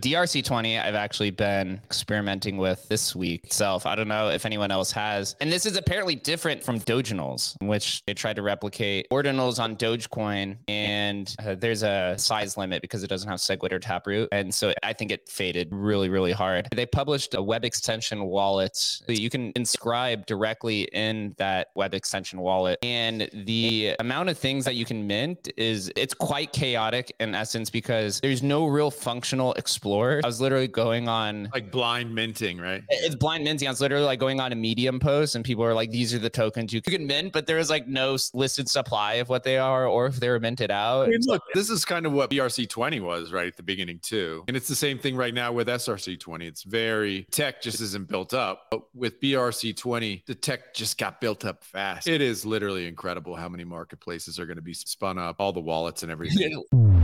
DRC20, I've actually been experimenting with this week itself. I don't know if anyone else has. And this is apparently different from Doginals, which they tried to replicate ordinals on Dogecoin. And uh, there's a size limit because it doesn't have SegWit or Taproot. And so I think it faded really, really hard. They published a web extension wallet that you can inscribe directly in that web extension wallet. And the amount of things that you can mint is it's quite chaotic in essence because there's no real functional explorer. I was literally going on like blind minting, right? It's blind minting. I was literally like going on a Medium post, and people are like, "These are the tokens you can mint," but there is like no listed supply of what they are or if they were minted out. I mean, look, this is kind of what BRC20 was right at the beginning too, and it's the same thing right now with SRC20. It's very tech just isn't built up, but with BRC20, the tech just got built up fast. It is literally incredible how many marketplaces are going to be spun up, all the wallets and everything.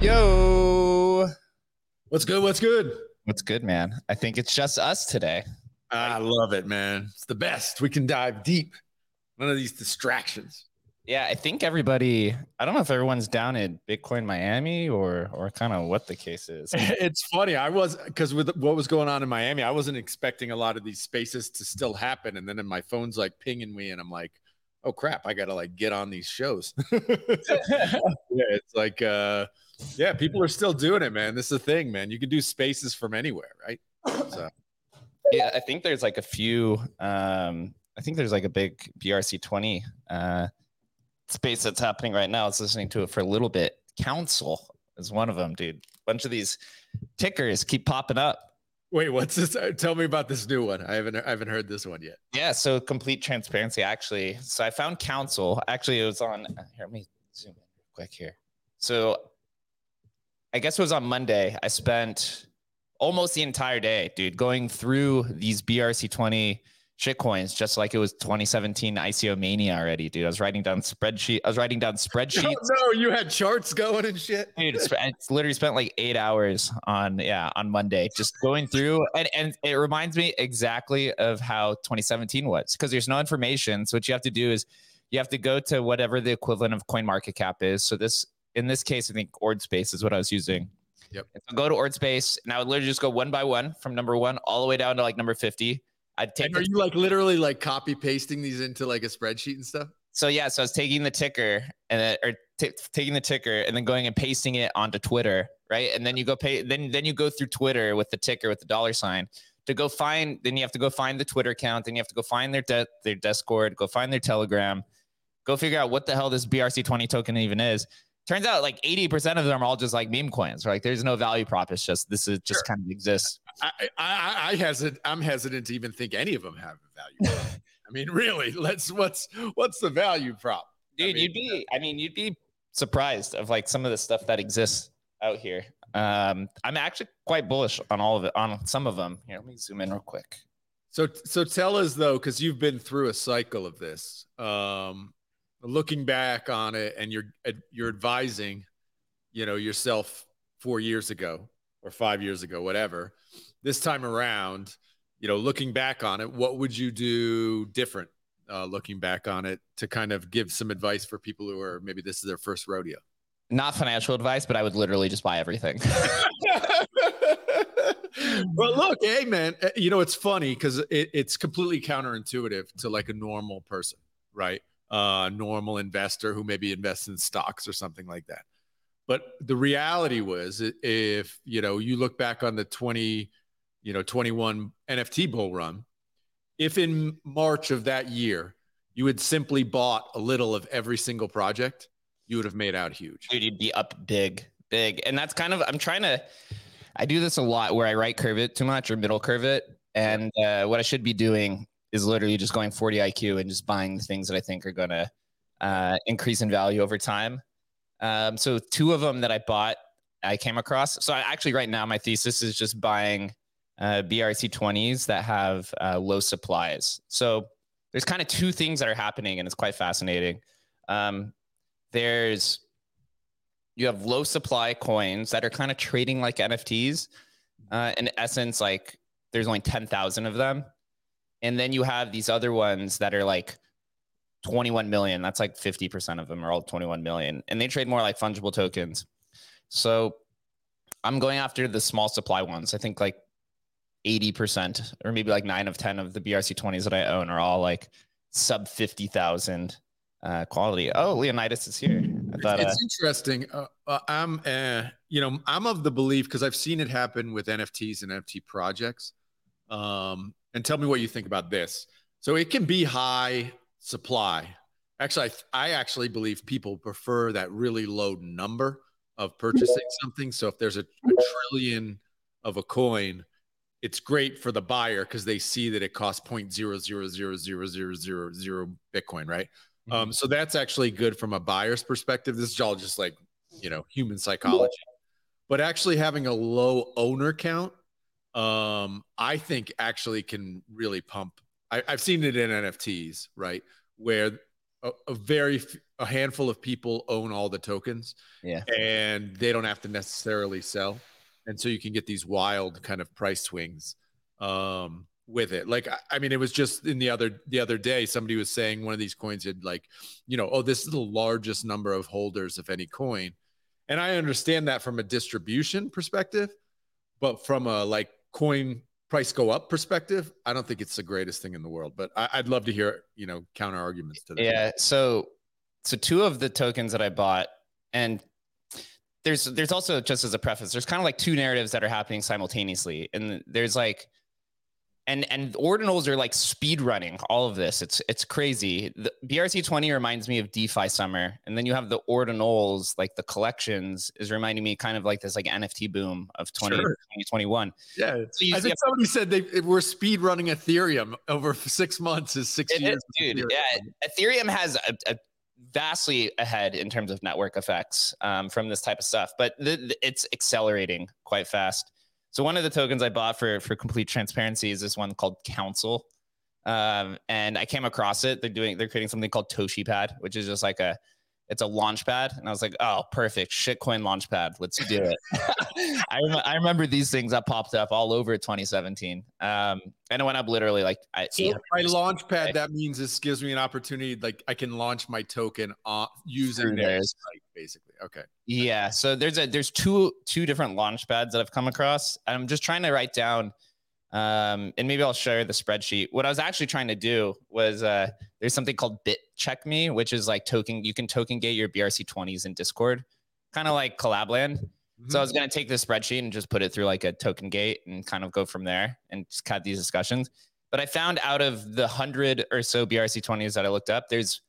Yo, what's good? What's good? What's good, man? I think it's just us today. I love it, man. It's the best. We can dive deep. None of these distractions. Yeah, I think everybody. I don't know if everyone's down in Bitcoin Miami or or kind of what the case is. It's funny. I was because with what was going on in Miami, I wasn't expecting a lot of these spaces to still happen, and then my phone's like pinging me, and I'm like, oh crap, I gotta like get on these shows. yeah, it's like uh yeah, people are still doing it, man. This is a thing, man. You can do spaces from anywhere, right? So yeah, I think there's like a few um I think there's like a big BRC twenty uh space that's happening right now. I was listening to it for a little bit. Council is one of them, dude. A bunch of these tickers keep popping up. Wait, what's this? Uh, tell me about this new one. I haven't I haven't heard this one yet. Yeah, so complete transparency actually. So I found Council. Actually, it was on here. Let me zoom in quick here. So I guess it was on Monday. I spent almost the entire day, dude, going through these BRC20 shitcoins just like it was 2017 ICO mania already, dude. I was writing down spreadsheet. I was writing down spreadsheets. No, no, you had charts going and shit. Dude, it's, it's, literally spent like eight hours on yeah on Monday just going through and and it reminds me exactly of how 2017 was because there's no information. So what you have to do is you have to go to whatever the equivalent of Coin Market Cap is. So this in this case, I think OrdSpace is what I was using. Yep. So go to OrdSpace and I would literally just go one by one from number one all the way down to like number 50 I'd take. And are you like literally like copy pasting these into like a spreadsheet and stuff? So yeah, so I was taking the ticker and then, or t- taking the ticker and then going and pasting it onto Twitter, right? And then you go pay, then then you go through Twitter with the ticker with the dollar sign to go find. Then you have to go find the Twitter account. Then you have to go find their de- their Discord, go find their Telegram, go figure out what the hell this BRC20 token even is. Turns out like 80% of them are all just like meme coins. Right? Like there's no value prop. It's just this is just sure. kind of exists. I, I, I hesitant. I'm hesitant to even think any of them have a value. I mean, really, let's what's what's the value prop, dude? I mean, you'd be. I mean, you'd be surprised of like some of the stuff that exists out here. Um, I'm actually quite bullish on all of it. On some of them. Here, let me zoom in real quick. So, so tell us though, because you've been through a cycle of this. Um, looking back on it, and you're you're advising, you know, yourself four years ago or five years ago, whatever this time around, you know, looking back on it, what would you do different? Uh, looking back on it to kind of give some advice for people who are maybe this is their first rodeo. Not financial advice, but I would literally just buy everything. well, look, hey man, eh, you know it's funny because it, it's completely counterintuitive to like a normal person, right? A uh, normal investor who maybe invests in stocks or something like that. But the reality was, if you know, you look back on the twenty you know 21 NFT bull run, if in March of that year you had simply bought a little of every single project, you would have made out huge. Dude, you'd be up big, big. And that's kind of I'm trying to I do this a lot where I right curve it too much or middle curve it. And uh, what I should be doing is literally just going 40 IQ and just buying the things that I think are going to uh, increase in value over time. Um, so two of them that I bought, I came across. So I actually right now my thesis is just buying uh, BRC20s that have uh, low supplies. So there's kind of two things that are happening, and it's quite fascinating. Um, there's you have low supply coins that are kind of trading like NFTs. Uh, in essence, like there's only 10,000 of them. And then you have these other ones that are like 21 million. That's like 50% of them are all 21 million. And they trade more like fungible tokens. So I'm going after the small supply ones. I think like 80% or maybe like nine of 10 of the BRC20s that I own are all like sub 50,000 uh, quality. Oh, Leonidas is here. I thought it's uh, interesting. Uh, uh, I'm, uh, you know, I'm of the belief because I've seen it happen with NFTs and NFT projects. Um, and tell me what you think about this. So it can be high supply. Actually, I, I actually believe people prefer that really low number of purchasing something. So if there's a, a trillion of a coin, it's great for the buyer because they see that it costs 0.0000000 Bitcoin, right? Mm-hmm. Um, so that's actually good from a buyer's perspective. This is all just like, you know, human psychology. But actually having a low owner count, um, I think actually can really pump. I, have seen it in NFTs, right? Where a, a very a handful of people own all the tokens, yeah, and they don't have to necessarily sell and so you can get these wild kind of price swings um, with it. Like I mean, it was just in the other the other day, somebody was saying one of these coins had like, you know, oh, this is the largest number of holders of any coin, and I understand that from a distribution perspective, but from a like coin price go up perspective, I don't think it's the greatest thing in the world. But I, would love to hear you know counter arguments to that. Yeah. So so two of the tokens that I bought, and there's there's also just as a preface, there's kind of like two narratives that are happening simultaneously, and there's like, and and ordinals are like speed running all of this. It's it's crazy. The BRC twenty reminds me of DeFi summer, and then you have the ordinals, like the collections, is reminding me kind of like this like NFT boom of 20, sure. 2021. Yeah, so I think somebody said they we're speed running Ethereum over six months is six years. Is, dude, Ethereum. yeah, Ethereum has a, a vastly ahead in terms of network effects um, from this type of stuff, but it's accelerating quite fast. So one of the tokens I bought for for complete transparency is this one called Council, um, and I came across it. They're doing they're creating something called Toshi Pad, which is just like a it's a launch pad. And I was like, oh, perfect. Shitcoin launch pad. Let's do it. I, rem- I remember these things that popped up all over 2017. Um, and it went up literally like I, so my launch pad, that means this gives me an opportunity. Like I can launch my token on using their site, basically. Okay. Yeah. So there's a, there's two, two different launch pads that I've come across. I'm just trying to write down um, and maybe I'll share the spreadsheet. What I was actually trying to do was uh, there's something called Bit Check Me, which is like token. You can token gate your BRC20s in Discord, kind of like Collabland. Mm-hmm. So I was going to take the spreadsheet and just put it through like a token gate and kind of go from there and just cut these discussions. But I found out of the hundred or so BRC20s that I looked up, there's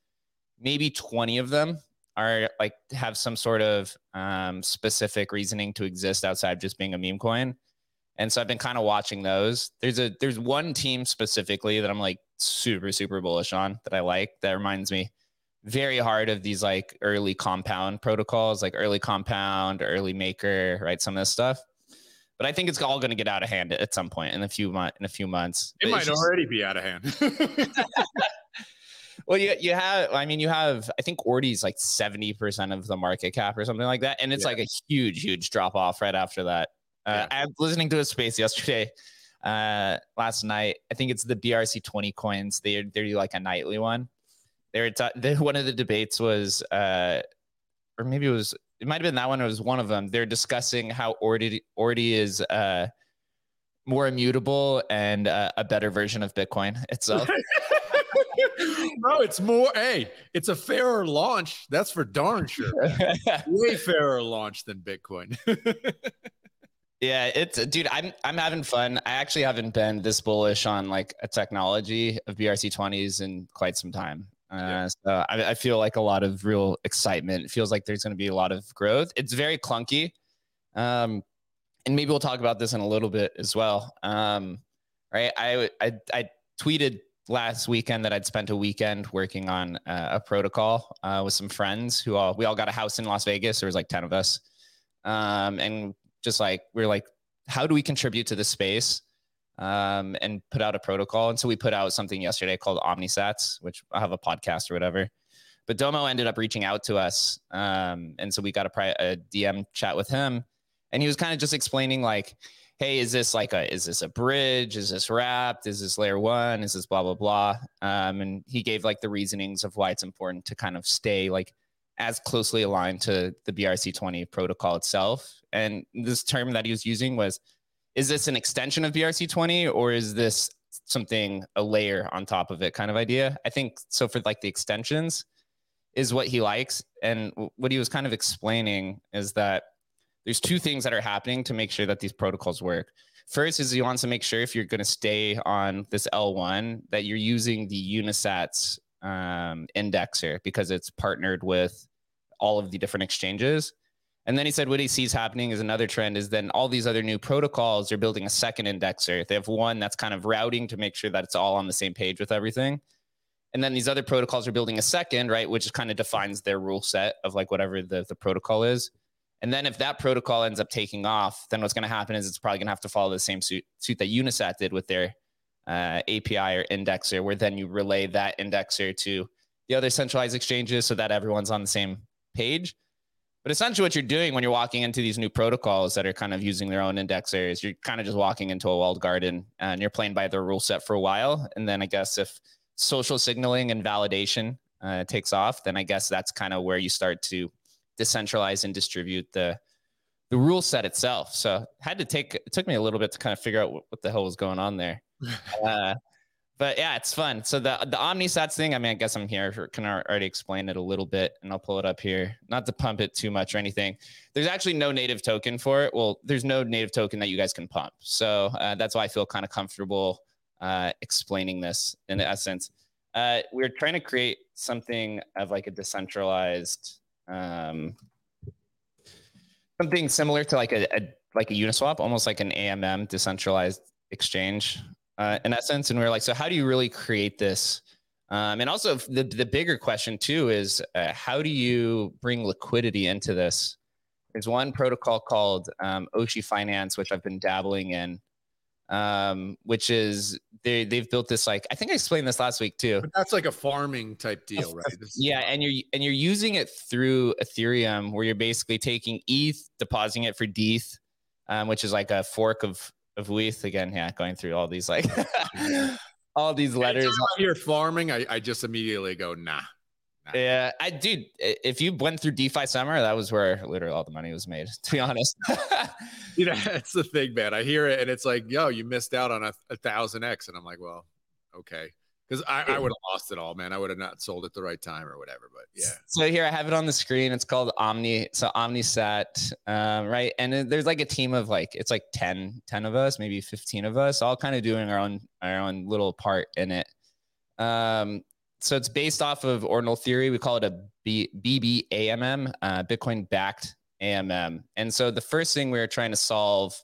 maybe 20 of them are like have some sort of um, specific reasoning to exist outside just being a meme coin. And so I've been kind of watching those. There's a there's one team specifically that I'm like super super bullish on that I like that reminds me very hard of these like early compound protocols, like early compound, early maker, right? Some of this stuff. But I think it's all going to get out of hand at some point in a few months. In a few months, it but might just... already be out of hand. well, you you have. I mean, you have. I think Ordi's like seventy percent of the market cap or something like that, and it's yeah. like a huge, huge drop off right after that. Uh, yeah. I was listening to a space yesterday, uh, last night. I think it's the BRC twenty coins. They they do like a nightly one. They were t- one of the debates was, uh, or maybe it was it might have been that one. It was one of them. They're discussing how Ordi Ordi is uh, more immutable and uh, a better version of Bitcoin itself. no, it's more. Hey, it's a fairer launch. That's for darn sure. Way fairer launch than Bitcoin. Yeah, it's dude. I'm I'm having fun. I actually haven't been this bullish on like a technology of BRC20s in quite some time. Uh, yeah. So I, I, feel like a lot of real excitement. It feels like there's going to be a lot of growth. It's very clunky, um, and maybe we'll talk about this in a little bit as well. Um, right? I, I I tweeted last weekend that I'd spent a weekend working on uh, a protocol uh, with some friends who all we all got a house in Las Vegas. There was like ten of us, um, and just like we are like, how do we contribute to this space? Um, and put out a protocol. And so we put out something yesterday called Omnisats, which I have a podcast or whatever. But Domo ended up reaching out to us. Um, and so we got a, pri- a DM chat with him. And he was kind of just explaining, like, hey, is this like a, is this a bridge? Is this wrapped? Is this layer one? Is this blah, blah, blah? Um, and he gave like the reasonings of why it's important to kind of stay like as closely aligned to the BRC20 protocol itself. And this term that he was using was is this an extension of BRC20 or is this something a layer on top of it kind of idea? I think so for like the extensions is what he likes and what he was kind of explaining is that there's two things that are happening to make sure that these protocols work. First is he wants to make sure if you're going to stay on this L1 that you're using the Unisat's um, indexer because it's partnered with all of the different exchanges. And then he said what he sees happening is another trend is then all these other new protocols are building a second indexer. They have one that's kind of routing to make sure that it's all on the same page with everything. And then these other protocols are building a second, right, which kind of defines their rule set of like whatever the, the protocol is. And then if that protocol ends up taking off, then what's going to happen is it's probably going to have to follow the same suit, suit that Unisat did with their uh, API or indexer, where then you relay that indexer to the other centralized exchanges so that everyone's on the same page. But essentially, what you're doing when you're walking into these new protocols that are kind of using their own indexers, you're kind of just walking into a walled garden and you're playing by their rule set for a while. And then I guess if social signaling and validation uh, takes off, then I guess that's kind of where you start to decentralize and distribute the the rule set itself. So had to take it took me a little bit to kind of figure out what, what the hell was going on there. uh, but yeah, it's fun. So the the OmniSats thing, I mean, I guess I'm here can already explain it a little bit, and I'll pull it up here. Not to pump it too much or anything. There's actually no native token for it. Well, there's no native token that you guys can pump. So uh, that's why I feel kind of comfortable uh, explaining this in essence. Uh, we're trying to create something of like a decentralized, um, something similar to like a, a like a Uniswap, almost like an AMM decentralized exchange uh, in essence. And we are like, so how do you really create this? Um, and also the, the bigger question too is uh, how do you bring liquidity into this? There's one protocol called um, Oshi Finance, which I've been dabbling in, um, which is they they've built this like I think I explained this last week too. But that's like a farming type deal, right? yeah, and you're and you're using it through Ethereum, where you're basically taking ETH, depositing it for DETH, um, which is like a fork of of WETH again. Yeah, going through all these like all these letters. You're farming. I, I just immediately go nah. nah. Yeah, I dude. If you went through DeFi summer, that was where literally all the money was made. To be honest, you know that's the thing, man. I hear it, and it's like, yo, you missed out on a, a thousand X, and I'm like, well, okay because I, I would have lost it all, man. I would have not sold at the right time or whatever. But yeah. So here I have it on the screen. It's called Omni. So OmniSat, um, right? And there's like a team of like it's like 10, 10 of us, maybe 15 of us, all kind of doing our own our own little part in it. Um, so it's based off of ordinal theory. We call it a B, BBAMM, uh, Bitcoin backed AMM. And so the first thing we were trying to solve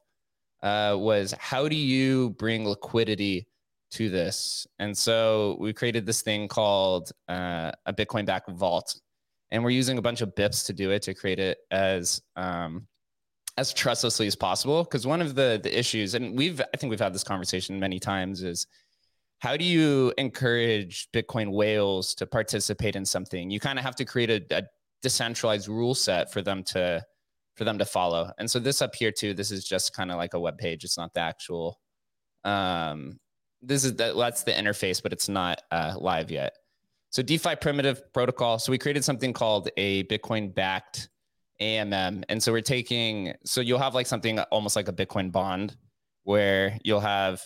uh, was how do you bring liquidity to this. And so we created this thing called uh, a Bitcoin back vault. And we're using a bunch of BIPs to do it to create it as um, as trustlessly as possible. Because one of the the issues, and we've I think we've had this conversation many times, is how do you encourage Bitcoin whales to participate in something? You kind of have to create a, a decentralized rule set for them to for them to follow. And so this up here too, this is just kind of like a web page. It's not the actual um, this is that that's the interface, but it's not uh, live yet. So DeFi primitive protocol. So we created something called a Bitcoin backed AMM. And so we're taking, so you'll have like something almost like a Bitcoin bond where you'll have,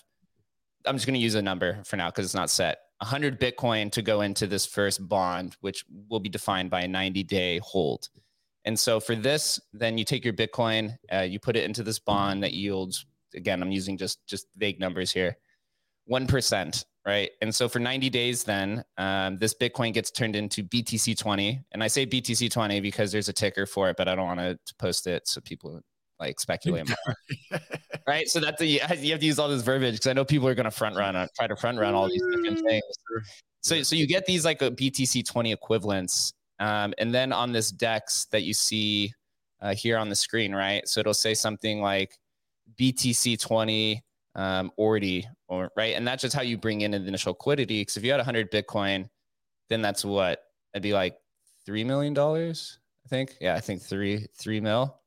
I'm just going to use a number for now because it's not set 100 Bitcoin to go into this first bond, which will be defined by a 90 day hold. And so for this, then you take your Bitcoin, uh, you put it into this bond that yields, again, I'm using just, just vague numbers here 1%, right? And so for 90 days, then um, this Bitcoin gets turned into BTC20. And I say BTC20 because there's a ticker for it, but I don't want to post it so people like speculate more. right. So that's the, you have to use all this verbiage because I know people are going to front run, try to front run all these different things. So, so you get these like a BTC20 equivalents. Um, and then on this DEX that you see uh, here on the screen, right? So it'll say something like BTC20 um, Ordi, or right, and that's just how you bring in the initial liquidity. Because if you had 100 Bitcoin, then that's what it'd be like three million dollars. I think, yeah, I think three three mil.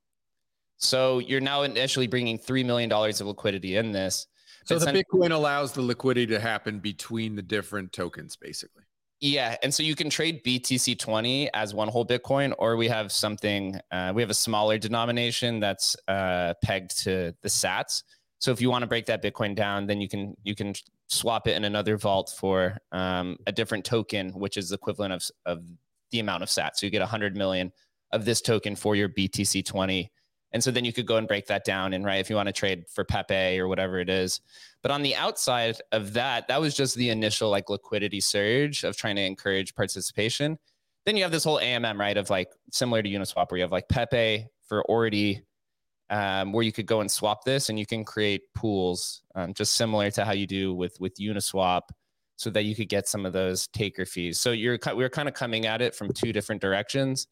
So you're now initially bringing three million dollars of liquidity in this. So the Bitcoin allows the liquidity to happen between the different tokens, basically. Yeah, and so you can trade BTC20 as one whole Bitcoin, or we have something. Uh, we have a smaller denomination that's uh, pegged to the Sats. So if you want to break that Bitcoin down, then you can you can swap it in another vault for um, a different token, which is equivalent of of the amount of Sats. So you get 100 million of this token for your BTC20 and so then you could go and break that down and right if you want to trade for Pepe or whatever it is. But on the outside of that, that was just the initial like liquidity surge of trying to encourage participation. Then you have this whole AMM, right? Of like similar to Uniswap, where you have like Pepe for Ordi, um, where you could go and swap this and you can create pools, um, just similar to how you do with with Uniswap, so that you could get some of those taker fees. So you're we're kind of coming at it from two different directions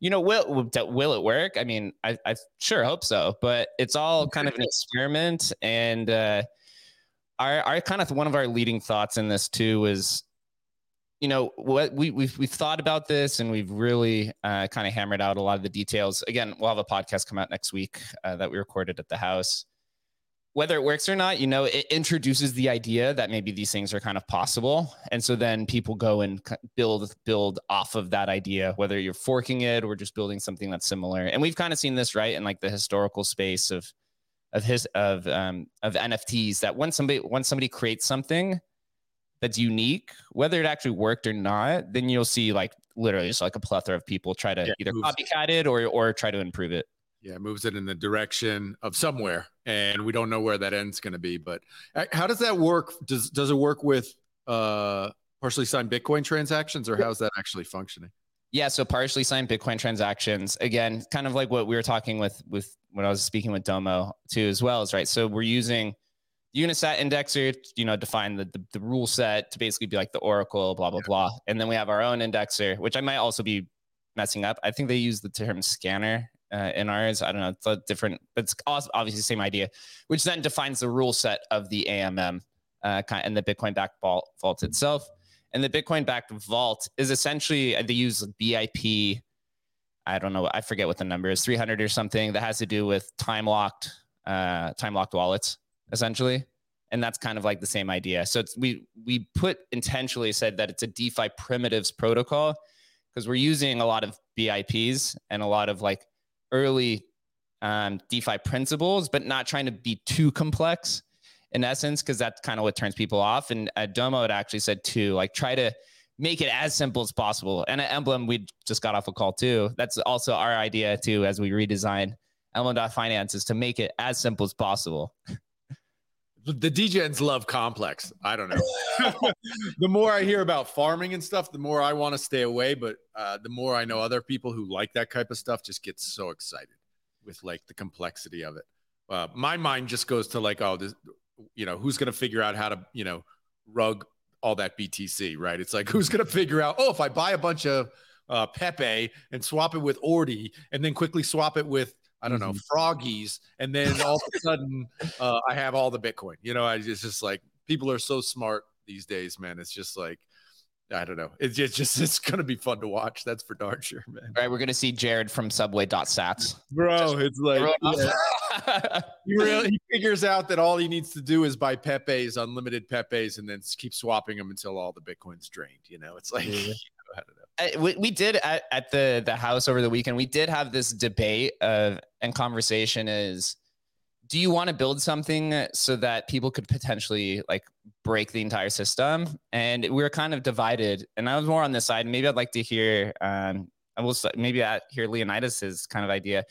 you know, will will it work? I mean, I, I sure hope so, but it's all kind of an experiment. And uh, our our kind of one of our leading thoughts in this too is, you know, what we we've we've thought about this and we've really uh, kind of hammered out a lot of the details. Again, we'll have a podcast come out next week uh, that we recorded at the house whether it works or not, you know, it introduces the idea that maybe these things are kind of possible. And so then people go and build build off of that idea, whether you're forking it or just building something that's similar. And we've kind of seen this right in like the historical space of of his of um of NFTs that when somebody when somebody creates something that's unique, whether it actually worked or not, then you'll see like literally just like a plethora of people try to yeah, either copycat it or or try to improve it. Yeah, moves it in the direction of somewhere, and we don't know where that end's going to be. But uh, how does that work? Does does it work with uh, partially signed Bitcoin transactions, or how's that actually functioning? Yeah, so partially signed Bitcoin transactions. Again, kind of like what we were talking with with when I was speaking with Domo too, as well. as right. So we're using Unisat indexer, you know, define the, the, the rule set to basically be like the Oracle, blah blah blah, and then we have our own indexer, which I might also be messing up. I think they use the term scanner uh, in ours. I don't know. It's a different, but it's obviously the same idea, which then defines the rule set of the AMM uh, and the Bitcoin backed vault, vault itself. And the Bitcoin backed vault is essentially uh, they use BIP. I don't know. I forget what the number is, 300 or something that has to do with time locked, uh, time locked wallets, essentially. And that's kind of like the same idea. So we we put intentionally said that it's a DeFi primitives protocol because we're using a lot of BIPs and a lot of like early um, DeFi principles, but not trying to be too complex in essence, because that's kind of what turns people off. And uh, Domo it actually said too, like try to make it as simple as possible. And at Emblem, we just got off a call too. That's also our idea too, as we redesign Emblem.finance is to make it as simple as possible. The DGens love complex. I don't know. the more I hear about farming and stuff, the more I want to stay away. But uh, the more I know other people who like that type of stuff just get so excited with like the complexity of it. Uh, my mind just goes to like, oh, this, you know, who's going to figure out how to, you know, rug all that BTC, right? It's like, who's going to figure out, oh, if I buy a bunch of uh, Pepe and swap it with Ordi and then quickly swap it with I don't mm-hmm. know, froggies, and then all of a sudden uh, I have all the Bitcoin. You know, I it's just like people are so smart these days, man. It's just like I don't know. It's just, just it's gonna be fun to watch. That's for darn sure, man. All right, we're gonna see Jared from Subway.sats. Bro, just it's like yeah. he really he figures out that all he needs to do is buy Pepe's, unlimited Pepe's, and then keep swapping them until all the Bitcoin's drained. You know, it's like yeah. I we, we did at, at the the house over the weekend we did have this debate of and conversation is do you want to build something so that people could potentially like break the entire system? And we were kind of divided and i was more on this side maybe i'd like to hear um i will maybe I hear leonidas's kind of idea.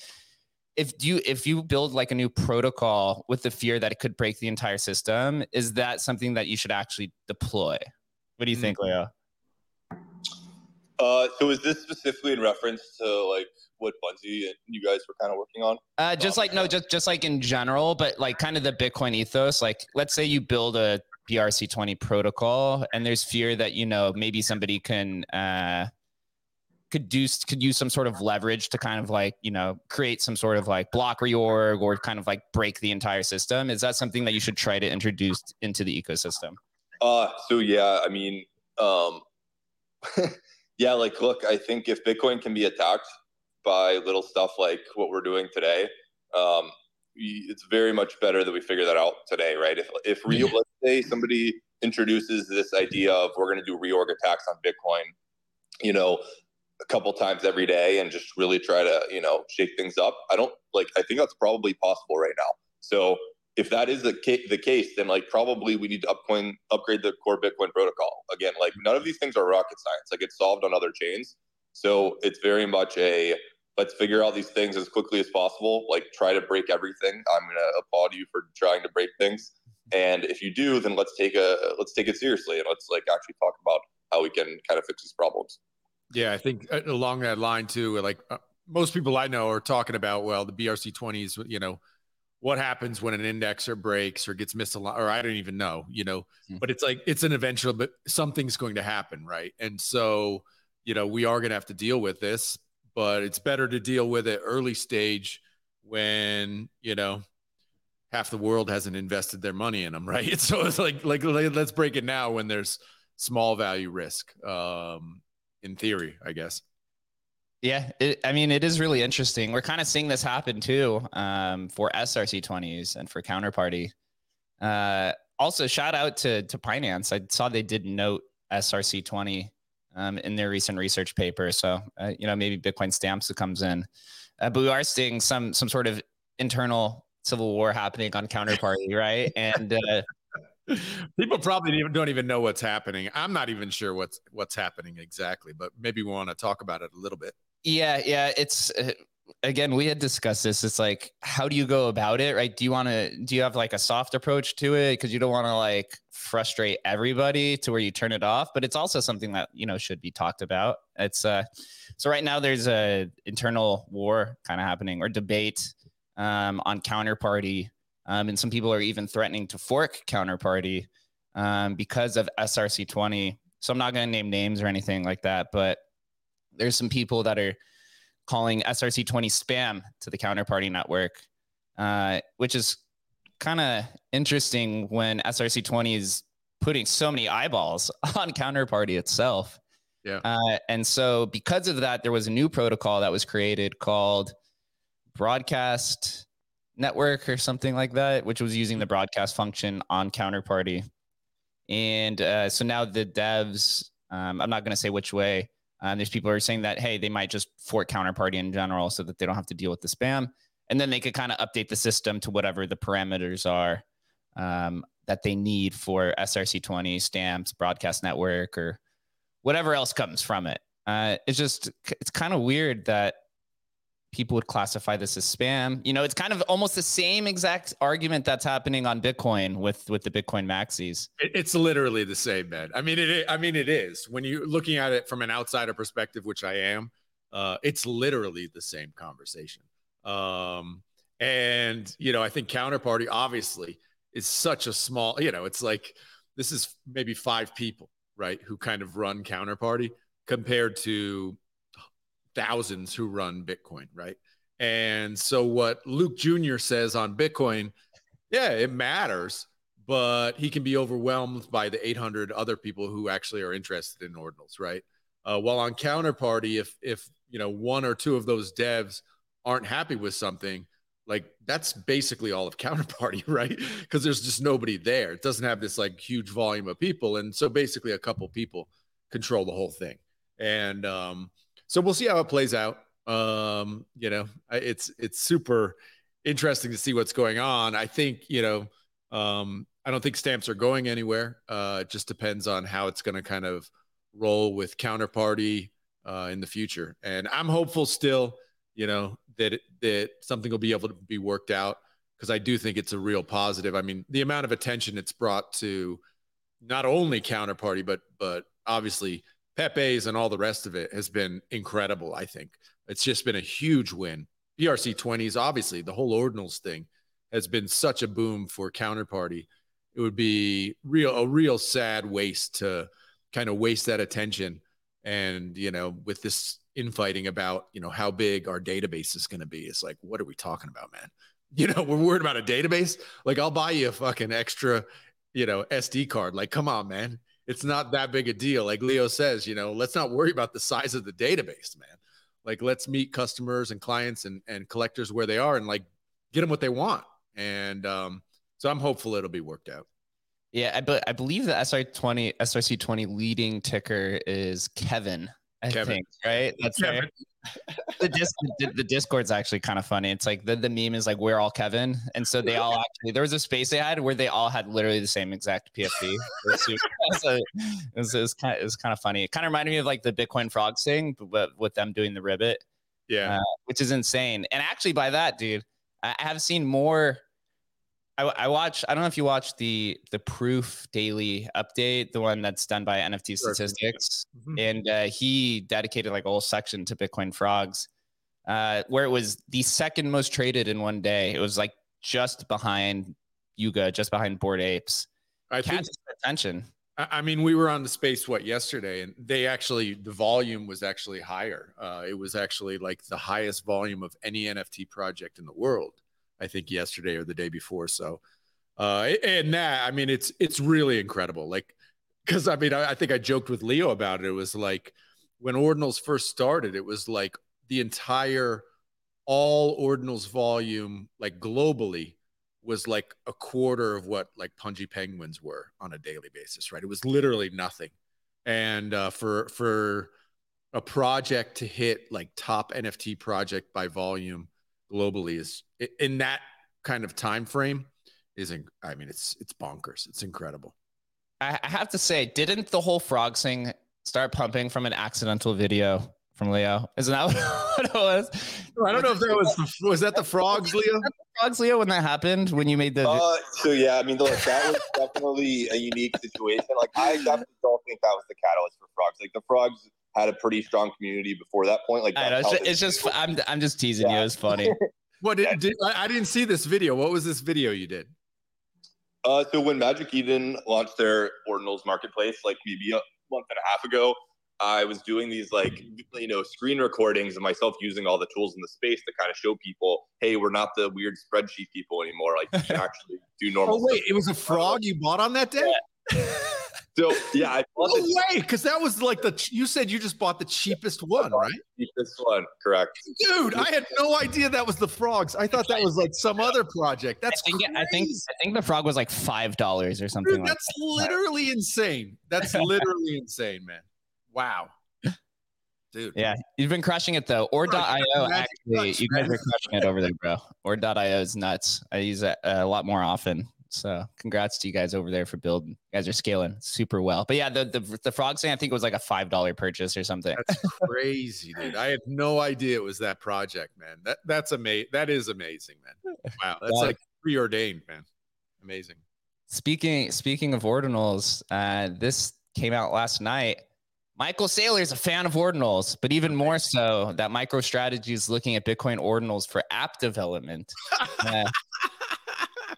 If you if you build like a new protocol with the fear that it could break the entire system is that something that you should actually deploy? What do you mm-hmm. think leo uh, so is this specifically in reference to like what Bunzi and you guys were kind of working on? Uh, just um, like no, just just like in general, but like kind of the Bitcoin ethos. Like, let's say you build a BRC20 protocol, and there's fear that you know maybe somebody can uh, could do could use some sort of leverage to kind of like you know create some sort of like block reorg or kind of like break the entire system. Is that something that you should try to introduce into the ecosystem? Uh, so yeah, I mean, um. yeah, like, look, I think if Bitcoin can be attacked by little stuff like what we're doing today, um, it's very much better that we figure that out today, right? If if real, let's say somebody introduces this idea of we're going to do reorg attacks on Bitcoin, you know, a couple times every day and just really try to, you know, shake things up. I don't like, I think that's probably possible right now. So if that is the, ca- the case, then like probably we need to upcoin, upgrade the core Bitcoin protocol. Again, like none of these things are rocket science. Like it's solved on other chains. So it's very much a let's figure out these things as quickly as possible. Like try to break everything. I'm gonna applaud you for trying to break things. And if you do, then let's take a let's take it seriously and let's like actually talk about how we can kind of fix these problems. Yeah, I think uh, along that line too. Like uh, most people I know are talking about, well, the BRC twenties. You know, what happens when an indexer breaks or gets misaligned, or I don't even know. You know, hmm. but it's like it's an eventual, but something's going to happen, right? And so, you know, we are going to have to deal with this, but it's better to deal with it early stage when you know half the world hasn't invested their money in them, right? So it's like, like, let's break it now when there's small value risk, um, in theory, I guess. Yeah, it, I mean, it is really interesting. We're kind of seeing this happen too um, for SRC20s and for Counterparty. Uh, also, shout out to to Binance. I saw they did note SRC20 um, in their recent research paper. So, uh, you know, maybe Bitcoin stamps comes in, uh, but we are seeing some some sort of internal civil war happening on counterparty, right? And uh, people probably don't even know what's happening. I'm not even sure what's what's happening exactly, but maybe we want to talk about it a little bit. Yeah, yeah. It's uh, again, we had discussed this. It's like, how do you go about it, right? Do you want to? Do you have like a soft approach to it because you don't want to like frustrate everybody to where you turn it off? But it's also something that you know should be talked about. It's uh, so right now there's a internal war kind of happening or debate um, on counterparty. Um, and some people are even threatening to fork counterparty um, because of SRC20. So I'm not going to name names or anything like that, but there's some people that are calling SRC20 spam to the counterparty network, uh, which is kind of interesting when SRC20 is putting so many eyeballs on counterparty itself. Yeah. Uh, and so, because of that, there was a new protocol that was created called broadcast network or something like that, which was using the broadcast function on Counterparty. And uh, so now the devs, um, I'm not going to say which way. Uh, there's people who are saying that hey, they might just fork Counterparty in general so that they don't have to deal with the spam, and then they could kind of update the system to whatever the parameters are um, that they need for SRC20 stamps, broadcast network, or whatever else comes from it. Uh, it's just it's kind of weird that people would classify this as spam. You know, it's kind of almost the same exact argument that's happening on Bitcoin with with the Bitcoin maxis. It's literally the same, man. I mean, it. I mean, it is when you're looking at it from an outsider perspective, which I am. Uh, it's literally the same conversation. Um, and you know, I think counterparty obviously is such a small. You know, it's like this is maybe five people, right, who kind of run counterparty compared to thousands who run Bitcoin, right? And so what Luke Jr. says on Bitcoin, yeah, it matters, but he can be overwhelmed by the 800 other people who actually are interested in ordinals, right? Uh, while on counterparty, if if you know one or two of those devs aren't happy with something, like that's basically all of counterparty, right? Because there's just nobody there. It doesn't have this like huge volume of people, and so basically a couple people control the whole thing. And um, so we'll see how it plays out. Um, you know, it's it's super interesting to see what's going on. I think you know, um, I don't think stamps are going anywhere. Uh, it just depends on how it's going to kind of roll with counterparty uh, in the future. And I'm hopeful still, you know, that that something will be able to be worked out because I do think it's a real positive. I mean, the amount of attention it's brought to not only counterparty, but but obviously Pepe's and all the rest of it has been incredible. I think it's just been a huge win. BRC 20s, obviously, the whole ordinals thing has been such a boom for counterparty. It would be real a real sad waste to kind of waste that attention. And you know, with this infighting about you know how big our database is going to be, it's like, what are we talking about, man? You know, we're worried about a database. Like, I'll buy you a fucking extra, you know, SD card. Like, come on, man it's not that big a deal. Like Leo says, you know, let's not worry about the size of the database, man. Like let's meet customers and clients and, and collectors where they are and like get them what they want. And um, so I'm hopeful it'll be worked out. Yeah, I, be, I believe the SR20 SRC20 leading ticker is Kevin. I Kevin. think right. That's Kevin. right. the, dis- the, the Discord's actually kind of funny. It's like the, the meme is like we're all Kevin, and so they all actually there was a space they had where they all had literally the same exact PFP. It so it was, it was kind of, it was kind of funny. It kind of reminded me of like the Bitcoin frogs thing, but- with them doing the ribbit Yeah. uh, which is insane. And actually, by that, dude, I have seen more. I, I watch. I don't know if you watch the the Proof Daily Update, the one that's done by NFT Sure. Statistics, Mhm. and uh, he dedicated like a whole section to Bitcoin frogs, uh, where it was the second most traded in one day. It was like just behind Yuga, just behind Bored Apes. I think Catches attention. I I mean, we were on the space what yesterday, and they actually the volume was actually higher. Uh, it was actually like the highest volume of any NFT project in the world. I think yesterday or the day before. So, uh, and that I mean, it's it's really incredible. Like, because I mean, I, I think I joked with Leo about it. It was like when ordinals first started, it was like the entire all ordinals volume, like globally, was like a quarter of what like Pudgy Penguins were on a daily basis, right? It was literally nothing. And uh, for for a project to hit like top NFT project by volume globally is in that kind of time frame is in, I mean it's it's bonkers. It's incredible. I, I have to say, didn't the whole frog thing start pumping from an accidental video from Leo? Isn't that what it was? I don't know if that was was that the frogs, Leo? Frogs, Leo, when that happened, when you made the Uh, so yeah, I mean, look, that was definitely a unique situation. Like, I definitely don't think that was the catalyst for frogs. Like, the frogs had a pretty strong community before that point. Like, I know, it's, it's they- just I'm I'm just teasing you. It's funny. What did, did I, I didn't see this video. What was this video you did? Uh, so when Magic Eden launched their Ordinals marketplace, like maybe a month and a half ago, I was doing these like you know screen recordings of myself using all the tools in the space to kind of show people, hey, we're not the weird spreadsheet people anymore. Like you can actually do normal. Oh wait, stuff. it was a frog you bought on that day? So yeah, I bought No the way, because that was like the you said you just bought the cheapest one, right? cheapest one, correct? Dude, I had no idea that was the frogs. I thought that was like some other project. That's I think crazy. I think the frog was like five dollars or something Dude, like that's literally insane. That's literally insane, man. Wow. Dude. Yeah, you've been crushing it though. Or.io Magic actually, you guys are crushing it over there, bro. Or.io is nuts. I use it uh, a lot more often. So congrats to you guys over there for building. You guys are scaling super well. But yeah, the the, the frog thing I think it was like a five dollar purchase or something. That's crazy, dude. I had no idea it was that project, man. That that's amazing. That is amazing, man. Wow. That's like preordained, man. Amazing. Speaking speaking of ordinals, uh, this came out last night. Michael Saylor is a fan of ordinals, but even more so that MicroStrategy is looking at Bitcoin ordinals for app development. Uh,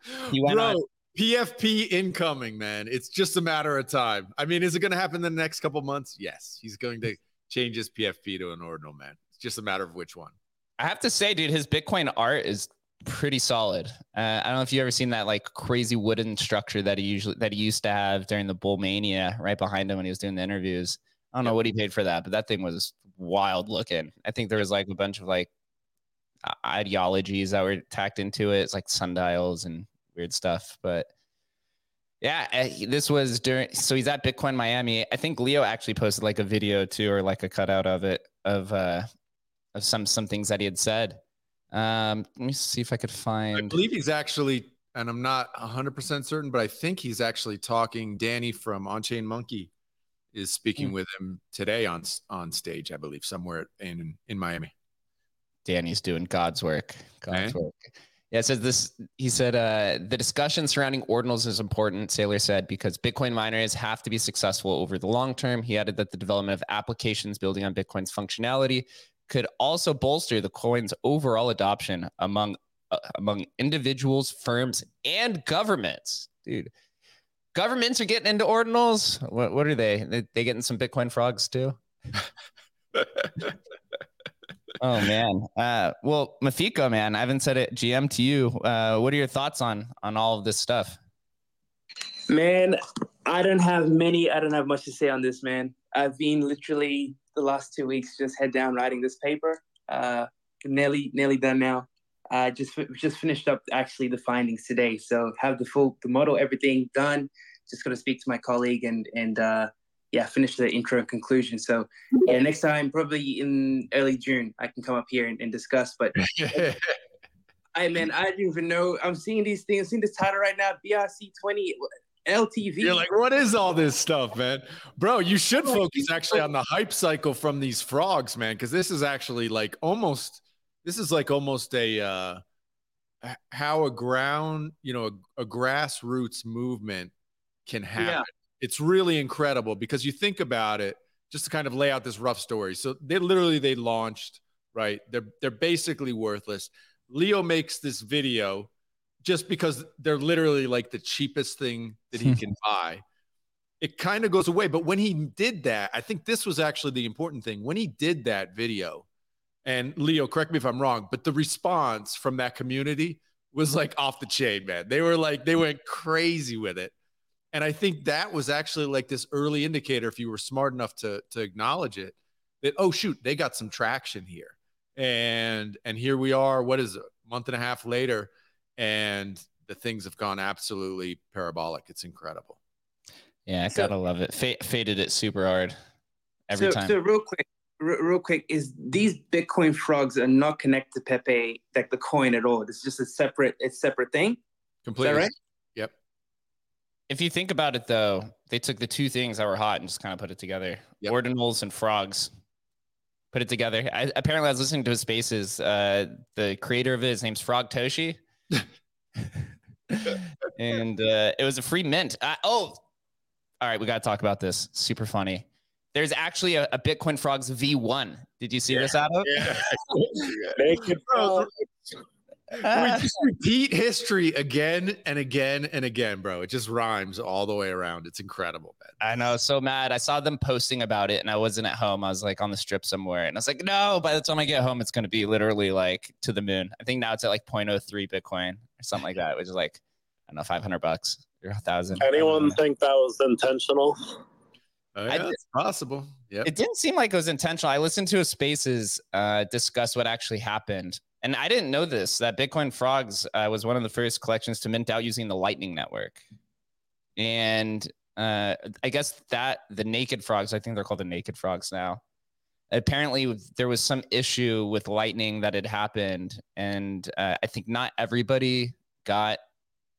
He went Bro, on- PFP incoming, man. It's just a matter of time. I mean, is it going to happen in the next couple months? Yes. He's going to change his PFP to an ordinal, man. It's just a matter of which one. I have to say, dude, his Bitcoin art is pretty solid. Uh, I don't know if you ever seen that like crazy wooden structure that he usually that he used to have during the Bull Mania right behind him when he was doing the interviews. I don't know what he paid for that, but that thing was wild looking. I think there was like a bunch of like ideologies that were tacked into it. It's like sundials and weird stuff, but yeah, uh, this was during. So he's at Bitcoin Miami. I think Leo actually posted like a video too, or like a cutout of it of uh of some some things that he had said. Um, let me see if I could find. I believe he's actually, and I'm not 100% certain, but I think he's actually talking. Danny from On Chain Monkey is speaking Hmm. with him today on on stage, I believe, somewhere in in Miami. Danny's doing God's work. God's work. Yeah, it says this. He said uh, the discussion surrounding ordinals is important. Saylor said because Bitcoin miners have to be successful over the long term. He added that the development of applications building on Bitcoin's functionality could also bolster the coin's overall adoption among uh, among individuals, firms, and governments. Dude, governments are getting into ordinals. What, what are they? they? They getting some Bitcoin frogs too? Oh man. Uh, well, Mafiko, man, I haven't said it. GM to you. Uh, what are your thoughts on on all of this stuff? Man, I don't have many. I don't have much to say on this, man. I've been literally the last two weeks just head down writing this paper. Uh, nearly, nearly done now. I just just finished up actually the findings today, so have the full the model everything done. just going to speak to my colleague and and uh, yeah, finish the intro and conclusion. So yeah, next time probably in early June I can come up here and, and discuss. But I man, I didn't even know. I'm seeing these things. Seeing this title right now. BRC 20 LTC. You're like, what is all this stuff, man? Bro, you should focus actually on the hype cycle from these frogs, man, because this is actually like almost this is like almost a uh how a ground, you know, a, a grassroots movement can happen. Yeah. It's really incredible because you think about it, just to kind of lay out this rough story. So they literally they launched, right? They're they're basically worthless. Leo makes this video just because they're literally like the cheapest thing that he hmm. can buy. It kind of goes away. But when he did that, I think this was actually the important thing. When he did that video, and Leo, correct me if I'm wrong, but the response from that community was like off the chain, man. They were like, they went crazy with it. And I think that was actually like this early indicator, if you were smart enough to to acknowledge it, that oh shoot, they got some traction here. And and here we are, what is it, a month and a half later, and the things have gone absolutely parabolic. It's incredible. Yeah, I so, gotta love it. F- faded it super hard every so, time. So real quick, r- real quick, is these Bitcoin frogs are not connected to Pepe, like the coin at all. It's just a separate, it's separate thing. Completely. right? Yep. If you think about it, though, they took the two things that were hot and just kind of put it together: yep. ordinals and frogs. Put it together. I, apparently, I was listening to his spaces. Uh, the creator of it, his name's Frog Toshi. and uh, it was a free mint. Uh, oh, all right, we got to talk about this. Super funny. There's actually a, a Bitcoin Frogs V1. Did you see yeah. this, Adam? Yeah. Naked we just repeat history again and again and again, bro. It just rhymes all the way around. It's incredible, man. I know, so mad. I saw them posting about it, and I wasn't at home. I was like on the strip somewhere, and I was like, no. By the time I get home, it's going to be literally like to the moon. I think now it's at like 0.03 Bitcoin or something like that, which is like I don't know, 500 bucks or a thousand. Anyone think that was intentional? Oh, yeah, it's possible. Yeah. It didn't seem like it was intentional. I listened to a Spaces uh, discuss what actually happened, and I didn't know this that Bitcoin Frogs uh, was one of the first collections to mint out using the Lightning Network. And uh, I guess that the Naked Frogs, I think they're called the Naked Frogs now. Apparently, there was some issue with Lightning that had happened, and uh, I think not everybody got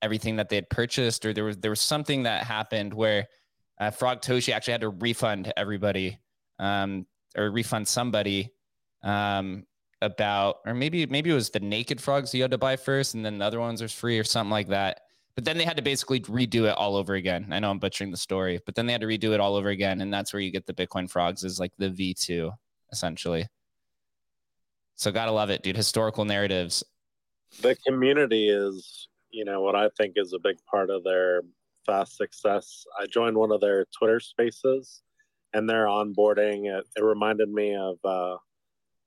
everything that they had purchased, or there was there was something that happened where uh, Frog Toshi actually had to refund everybody um, or refund somebody um, about, or maybe maybe it was the naked frogs you had to buy first, and then the other ones are free or something like that. But then they had to basically redo it all over again. I know I'm butchering the story, but then they had to redo it all over again, and that's where you get the Bitcoin frogs is like the V2 essentially. So gotta love it, dude. Historical narratives. The community is, you know, what I think is a big part of their fast success. I joined one of their Twitter spaces, and their onboarding it, it reminded me of uh,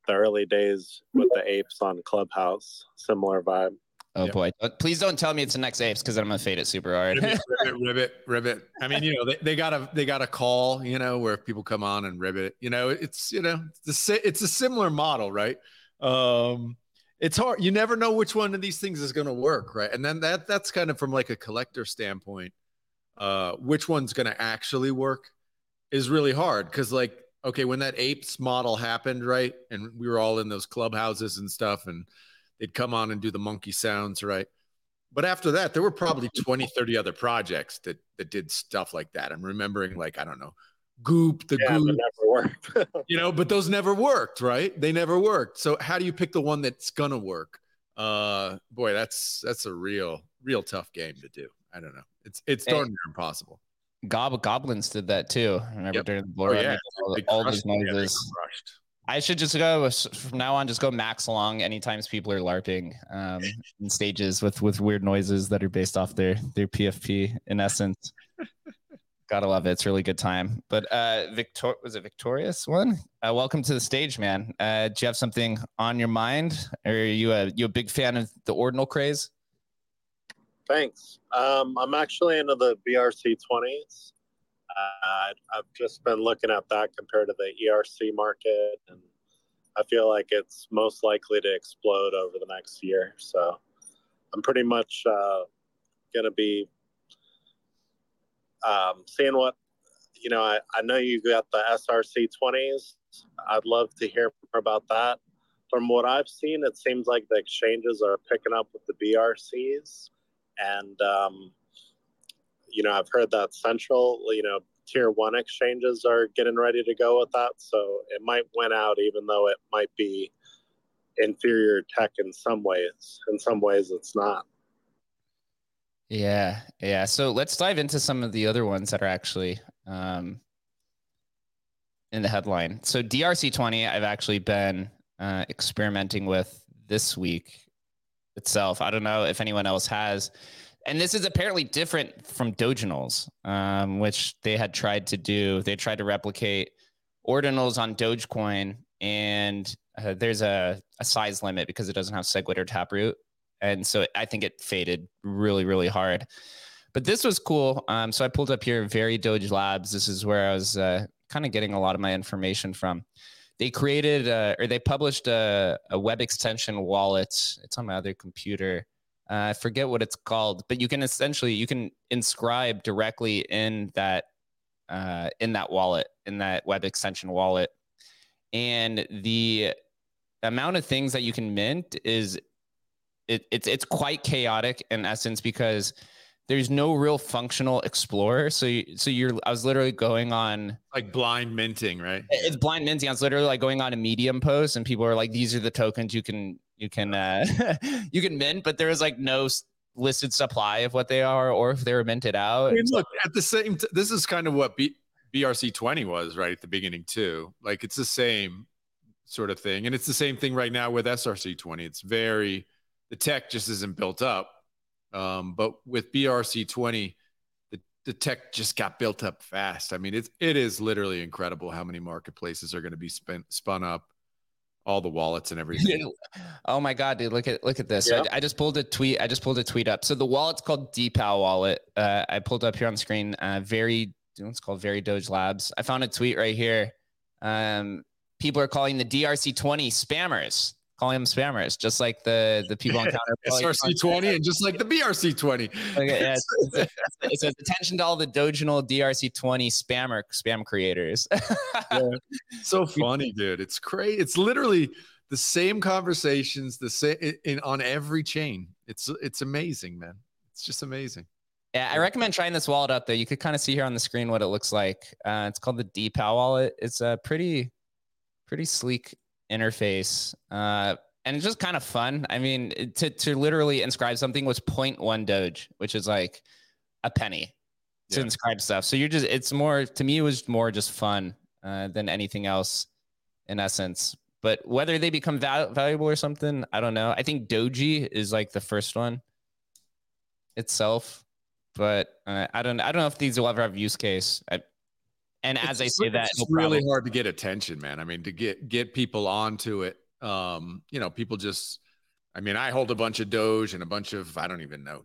the early days with the apes on Clubhouse. Similar vibe. Oh yep. boy! Please don't tell me it's the next apes because I'm gonna fade it super hard. ribbit, ribbit, ribbit, ribbit. I mean, you know, they, they got a they got a call, you know, where people come on and ribbit. You know, it's you know, it's a, it's a similar model, right? Um, it's hard. You never know which one of these things is going to work, right? And then that that's kind of from like a collector standpoint. Uh, which one's going to actually work is really hard because like okay, when that apes model happened, right? And we were all in those clubhouses and stuff, and they'd come on and do the monkey sounds, right? But after that, there were probably 20, 30 other projects that that did stuff like that. I'm remembering like, I don't know, Goop, the yeah, Goop. never worked. you know, but those never worked, right? They never worked. So how do you pick the one that's gonna work? Uh boy, that's that's a real, real tough game to do. I don't know. It's it's darn near impossible. Gob- goblins did that too. Remember yep. during the blow oh, yeah. all, all those noises. I should just go from now on. Just go max long anytime people are larping um, in stages with with weird noises that are based off their their PFP. In essence, gotta love it. It's really good time. But uh, Victor was it victorious one? Uh, welcome to the stage, man. Uh, do you have something on your mind? Or are you a you a big fan of the ordinal craze? Thanks. Um, I'm actually into the BRC 20s. Uh, I've just been looking at that compared to the ERC market, and I feel like it's most likely to explode over the next year. So I'm pretty much uh, going to be um, seeing what you know. I, I know you got the SRC 20s. I'd love to hear more about that. From what I've seen, it seems like the exchanges are picking up with the BRCs, and um, you know I've heard that Central, you know, tier one exchanges are getting ready to go with that. So it might win out, even though it might be inferior tech in some ways. In some ways, it's not. Yeah, yeah. So let's dive into some of the other ones that are actually um, in the headline. So DRC20, I've actually been uh, experimenting with this week itself. I don't know if anyone else has. And this is apparently different from Doginals, um, which they had tried to do. They tried to replicate ordinals on Dogecoin, and uh, there's a, a size limit because it doesn't have SegWit or Taproot. And so I think it faded really, really hard. But this was cool. Um, so I pulled up here Very Doge Labs. This is where I was uh, kind of getting a lot of my information from they created uh, or they published a, a, web extension wallet. It's on my other computer. Uh, I forget what it's called, but you can essentially you can inscribe directly in that uh, in that wallet in that web extension wallet, and the amount of things that you can mint is it, it's it's quite chaotic in essence because there's no real functional explorer. So you, so you're I was literally going on like blind minting, right? It's blind minting. I was literally like going on a medium post and people are like, these are the tokens you can you can uh you can mint, but there is like no listed supply of what they are or if they were minted out. I mean, look, at the same t- this is kind of what B- BRC 20 was right at the beginning too. Like it's the same sort of thing. And it's the same thing right now with SRC 20. It's very the tech just isn't built up um, but with BRC20, the, the tech just got built up fast. I mean, it's, it is literally incredible how many marketplaces are going to be spun, spun up all the wallets and everything. oh my god, dude! Look at look at this. I, I, just pulled a tweet. I just pulled a tweet up. So the wallet's called DPAL wallet. Uh, I pulled up here on the screen. Uh, very, it's called Very Doge Labs. I found a tweet right here. Um, people are calling the DRC20 spammers calling them spammers, just like the the people on counter. SRC twenty and just like the BRC twenty. Okay, yeah, it says attention to all the Doginal DRC twenty spammer spam creators. yeah. So funny, dude. It's crazy. It's literally the same conversations, the same in, on every chain. It's it's amazing, man. It's just amazing. Yeah, I recommend trying this wallet out though. You could kind of see here on the screen what it looks like. Uh, it's called the DPAL wallet. It's a pretty, pretty sleek interface. Uh, and it's just kind of fun. I mean, to, to literally inscribe something was 0.1 Doge, which is like a penny to yeah. inscribe stuff. So you're just, it's more, to me, it was more just fun uh, than anything else in essence. But whether they become val- valuable or something, I don't know. I think Doji is like the first one itself, but uh, I don't, I don't know if these will ever have use case. I, and as it's, I say that, it's really problem. hard to get attention, man. I mean, to get get people onto it. Um, you know, people just. I mean, I hold a bunch of Doge and a bunch of I don't even know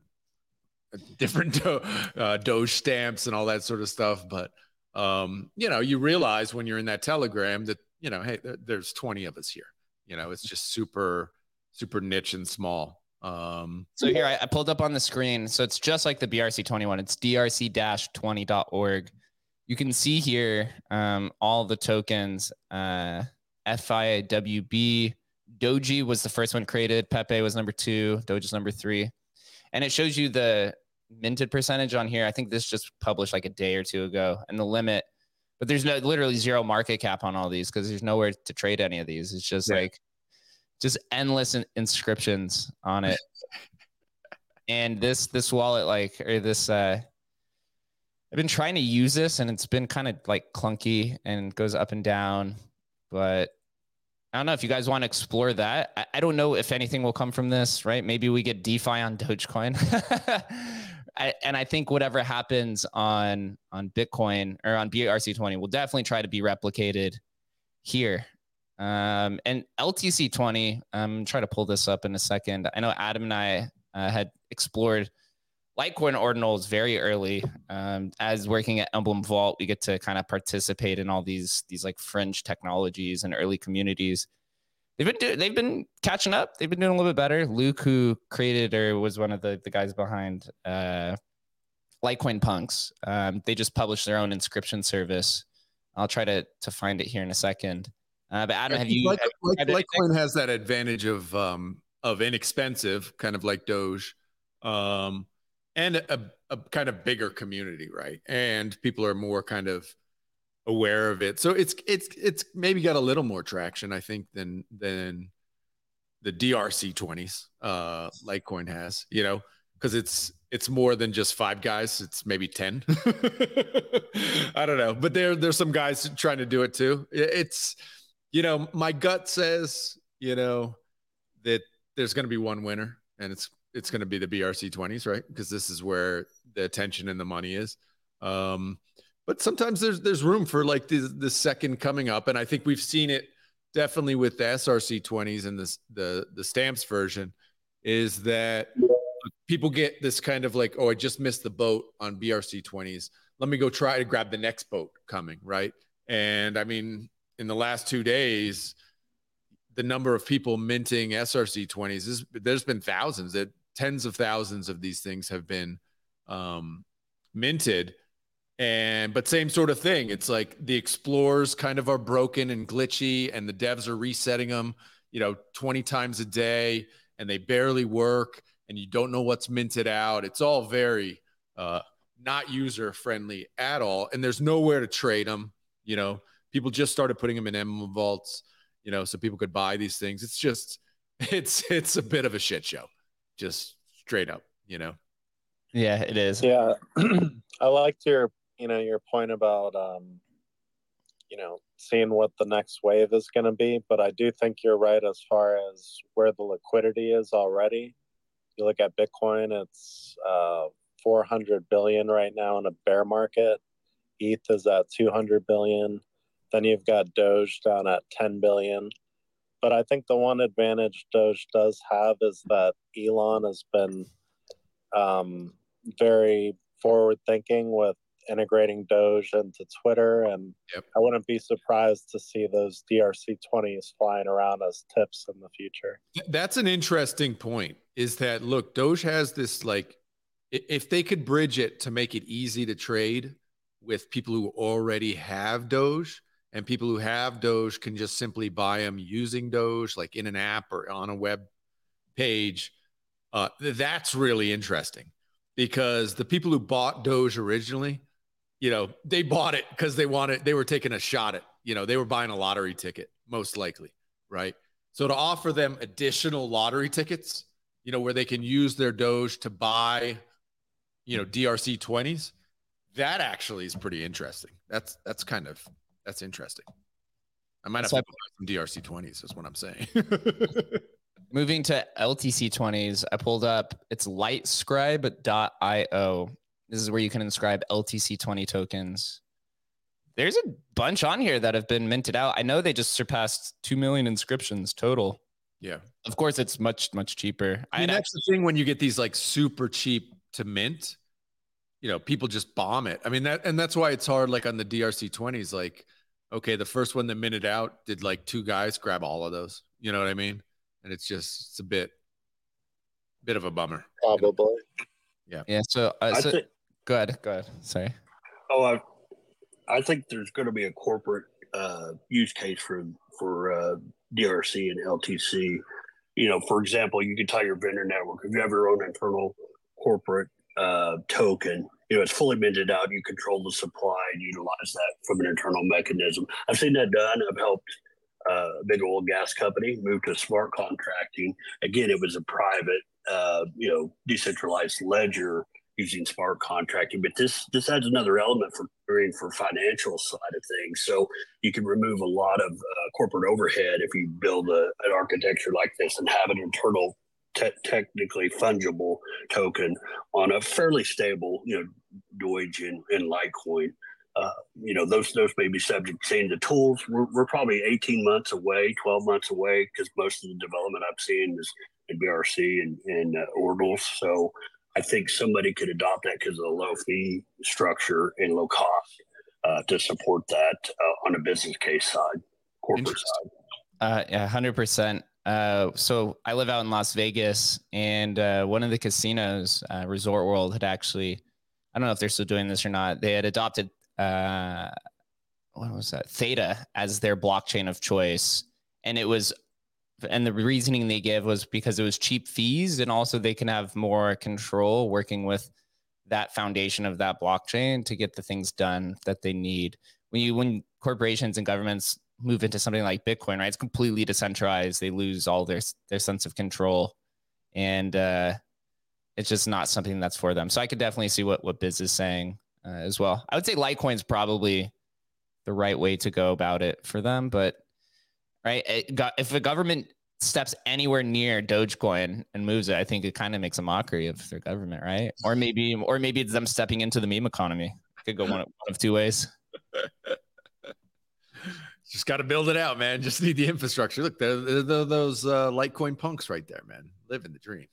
different Do- uh, Doge stamps and all that sort of stuff. But um, you know, you realize when you're in that Telegram that you know, hey, there's 20 of us here. You know, it's just super, super niche and small. Um, so here I, I pulled up on the screen. So it's just like the BRC 21. It's drc-20.org you can see here um, all the tokens. Uh, FIWB, Doji was the first one created. Pepe was number two. Doge is number three. And it shows you the minted percentage on here. I think this just published like a day or two ago and the limit. But there's no literally zero market cap on all these because there's nowhere to trade any of these. It's just yeah. like just endless in- inscriptions on it. and this this wallet like or this uh I've been trying to use this and it's been kind of like clunky and goes up and down. But I don't know if you guys want to explore that. I, I don't know if anything will come from this, right? Maybe we get DeFi on Dogecoin. I, and I think whatever happens on on Bitcoin or on BRC20 will definitely try to be replicated here. Um, and LTC20, I'm trying to pull this up in a second. I know Adam and I uh, had explored Litecoin ordinals very early. Um, as working at Emblem Vault, we get to kind of participate in all these these like fringe technologies and early communities. They've been do- they've been catching up. They've been doing a little bit better. Luke, who created or was one of the the guys behind uh, Litecoin punks. Um, they just published their own inscription service. I'll try to to find it here in a second. Uh, but Adam, have you? Like, have you like, Litecoin has that advantage of um of inexpensive, kind of like Doge, um, and a, a kind of bigger community, right? And people are more kind of aware of it, so it's it's it's maybe got a little more traction, I think, than than the DRC twenties, uh, Litecoin has, you know, because it's it's more than just five guys. It's maybe 10. I don't know, but there, there's some guys trying to do it too. It's, you know, my gut says, you know, that there's going to be one winner and it's, it's going to be the BRC 20s, right? Because this is where the attention and the money is. Um, but sometimes there's, there's room for like the, the second coming up. And I think we've seen it definitely with the SRC 20s and this, the, the stamps version is that people get this kind of like, oh, I just missed the boat on BRC 20s. Let me go try to grab the next boat coming, right? And I mean, in the last two days, the number of people minting SRC 20s is there's been thousands that tens of thousands of these things have been um, minted. And but same sort of thing. It's like the explorers kind of are broken and glitchy, and the devs are resetting them, you know, 20 times a day, and they barely work and you don't know what's minted out. It's all very uh, not user friendly at all. And there's nowhere to trade them. You know, people just started putting them in emblem vaults, you know, so people could buy these things. It's just, it's, it's a bit of a shit show, just straight up, you know? Yeah, it is. Yeah. I liked your, you know, your point about, um, you know, seeing what the next wave is going to be. But I do think you're right as far as where the liquidity is already you look at Bitcoin, it's uh, 400 billion right now in a bear market. ETH is at 200 billion. Then you've got Doge down at 10 billion. But I think the one advantage Doge does have is that Elon has been um, very forward thinking with integrating Doge into Twitter. And yep. I wouldn't be surprised to see those DRC 20s flying around as tips in the future. That's an interesting point. Is that look, Doge has this like, if they could bridge it to make it easy to trade with people who already have Doge and people who have Doge can just simply buy them using Doge, like in an app or on a web page. Uh, that's really interesting because the people who bought Doge originally you know, they bought it because they wanted, they were taking a shot at, you know, they were buying a lottery ticket, most likely, right? So to offer them additional lottery tickets, you know, where they can use their Doge to buy, you know, DRC 20s, that actually is pretty interesting. That's, that's kind of, that's interesting. I might have to buy some DRC 20s, is what I'm saying. Moving to LTC 20s, I pulled up, it's litescribe.io. This is where you can inscribe LTC20 tokens. There's a bunch on here that have been minted out. I know they just surpassed 2 million inscriptions total. Yeah. Of course, it's much, much cheaper. I mean, that's actually- the thing when you get these like super cheap to mint, you know, people just bomb it. I mean, that, and that's why it's hard, like on the DRC 20s, like, okay, the first one that minted out did like two guys grab all of those. You know what I mean? And it's just, it's a bit, bit of a bummer. Probably. Yeah. Yeah. So, uh, so think- Go ahead. Go ahead. Sorry. Oh, I, I think there's going to be a corporate uh, use case for for uh, DRC and LTC. You know, for example, you could tie your vendor network. If you have your own internal corporate uh, token, you know, it's fully minted out. You control the supply and utilize that from an internal mechanism. I've seen that done. I've helped uh, a big oil gas company move to smart contracting. Again, it was a private, uh, you know, decentralized ledger using smart contracting. But this this adds another element for for financial side of things. So you can remove a lot of uh, corporate overhead if you build a, an architecture like this and have an internal te- technically fungible token on a fairly stable, you know, Doge and, and Litecoin. Uh, you know, those those may be subject to seeing the tools. We're, we're probably 18 months away, 12 months away, because most of the development I've seen is in BRC and, and uh, Ordinals. So I think somebody could adopt that because of the low fee structure and low cost uh, to support that uh, on a business case side, corporate side. Uh, yeah, hundred percent. Uh, so I live out in Las Vegas, and uh, one of the casinos, uh, Resort World, had actually I don't know if they're still doing this or not. They had adopted uh, what was that Theta as their blockchain of choice, and it was, and the reasoning they gave was because it was cheap fees, and also they can have more control working with that foundation of that blockchain to get the things done that they need. When you when corporations and governments move into something like Bitcoin, right? It's completely decentralized. They lose all their their sense of control, and uh, it's just not something that's for them. So I could definitely see what what Biz is saying uh, as well. I would say Litecoin's probably the right way to go about it for them, but right, got, if a government steps anywhere near Dogecoin and moves it, I think it kind of makes a mockery of their government, right? Or maybe, or maybe it's them stepping into the meme economy. It could go one, one of two ways. Just got to build it out, man. Just need the infrastructure. Look, there, there, those uh, Litecoin punks right there, man. Living the dream.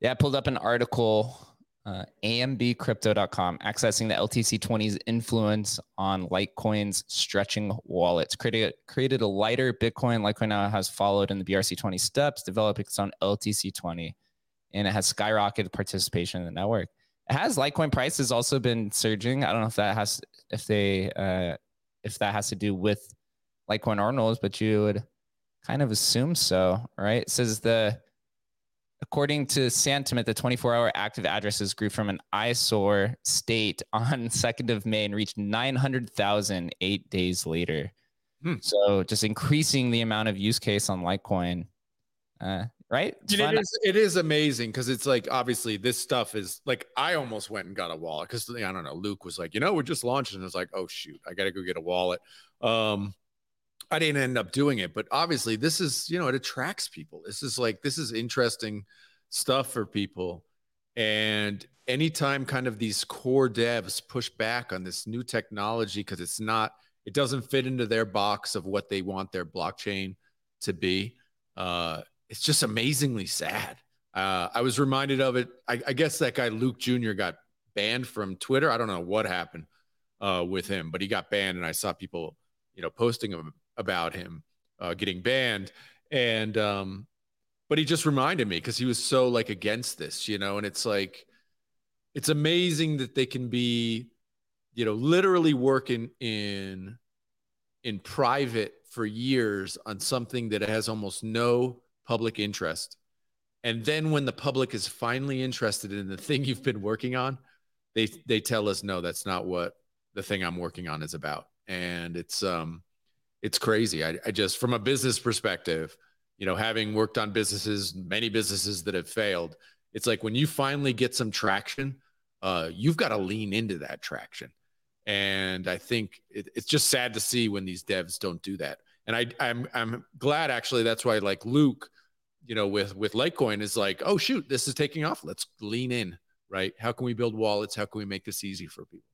Yeah, I pulled up an article, uh, ambcrypto.com, accessing the LTC20's influence on Litecoin's stretching wallets. Created, created a lighter Bitcoin. Litecoin now has followed in the BRC20 steps, developing its own LTC20, and it has skyrocketed participation in the network. It has Litecoin prices also been surging. I don't know if that has if they uh, if that has to do with Litecoin Ordinals, but you would kind of assume so, right? It says the according to Santiment, the 24-hour active addresses grew from an eyesore state on 2nd of May and reached 900,000 eight days later. Hmm. So just increasing the amount of use case on Litecoin. Uh, right? It is, it is amazing because it's like obviously this stuff is like I almost went and got a wallet because I don't know. Luke was like, you know, we're just launching. And it's like, oh shoot, I got to go get a wallet. Um, I didn't end up doing it, but obviously this is, you know, it attracts people. This is like, this is interesting stuff for people. And anytime kind of these core devs push back on this new technology because it's not, it doesn't fit into their box of what they want their blockchain to be. Uh, it's just amazingly sad. Uh, I was reminded of it. I, I, guess that guy Luke Jr. got banned from Twitter. I don't know what happened uh, with him, but he got banned, and I saw people, you know, posting about him uh, getting banned. And um, but he just reminded me because he was so like against this, you know. And it's like, it's amazing that they can be, you know, literally working in in private for years on something that has almost no public interest. And then when the public is finally interested in the thing you've been working on, they they tell us no, that's not what the thing I'm working on is about. And it's um it's crazy. I, I just from a business perspective, you know, having worked on businesses, many businesses that have failed, it's like when you finally get some traction, uh, you've got to lean into that traction. And I think it, it's just sad to see when these devs don't do that. And I, I'm I'm glad actually that's why like Luke, you know, with with Litecoin is like, oh shoot, this is taking off. Let's lean in, right? How can we build wallets? How can we make this easy for people?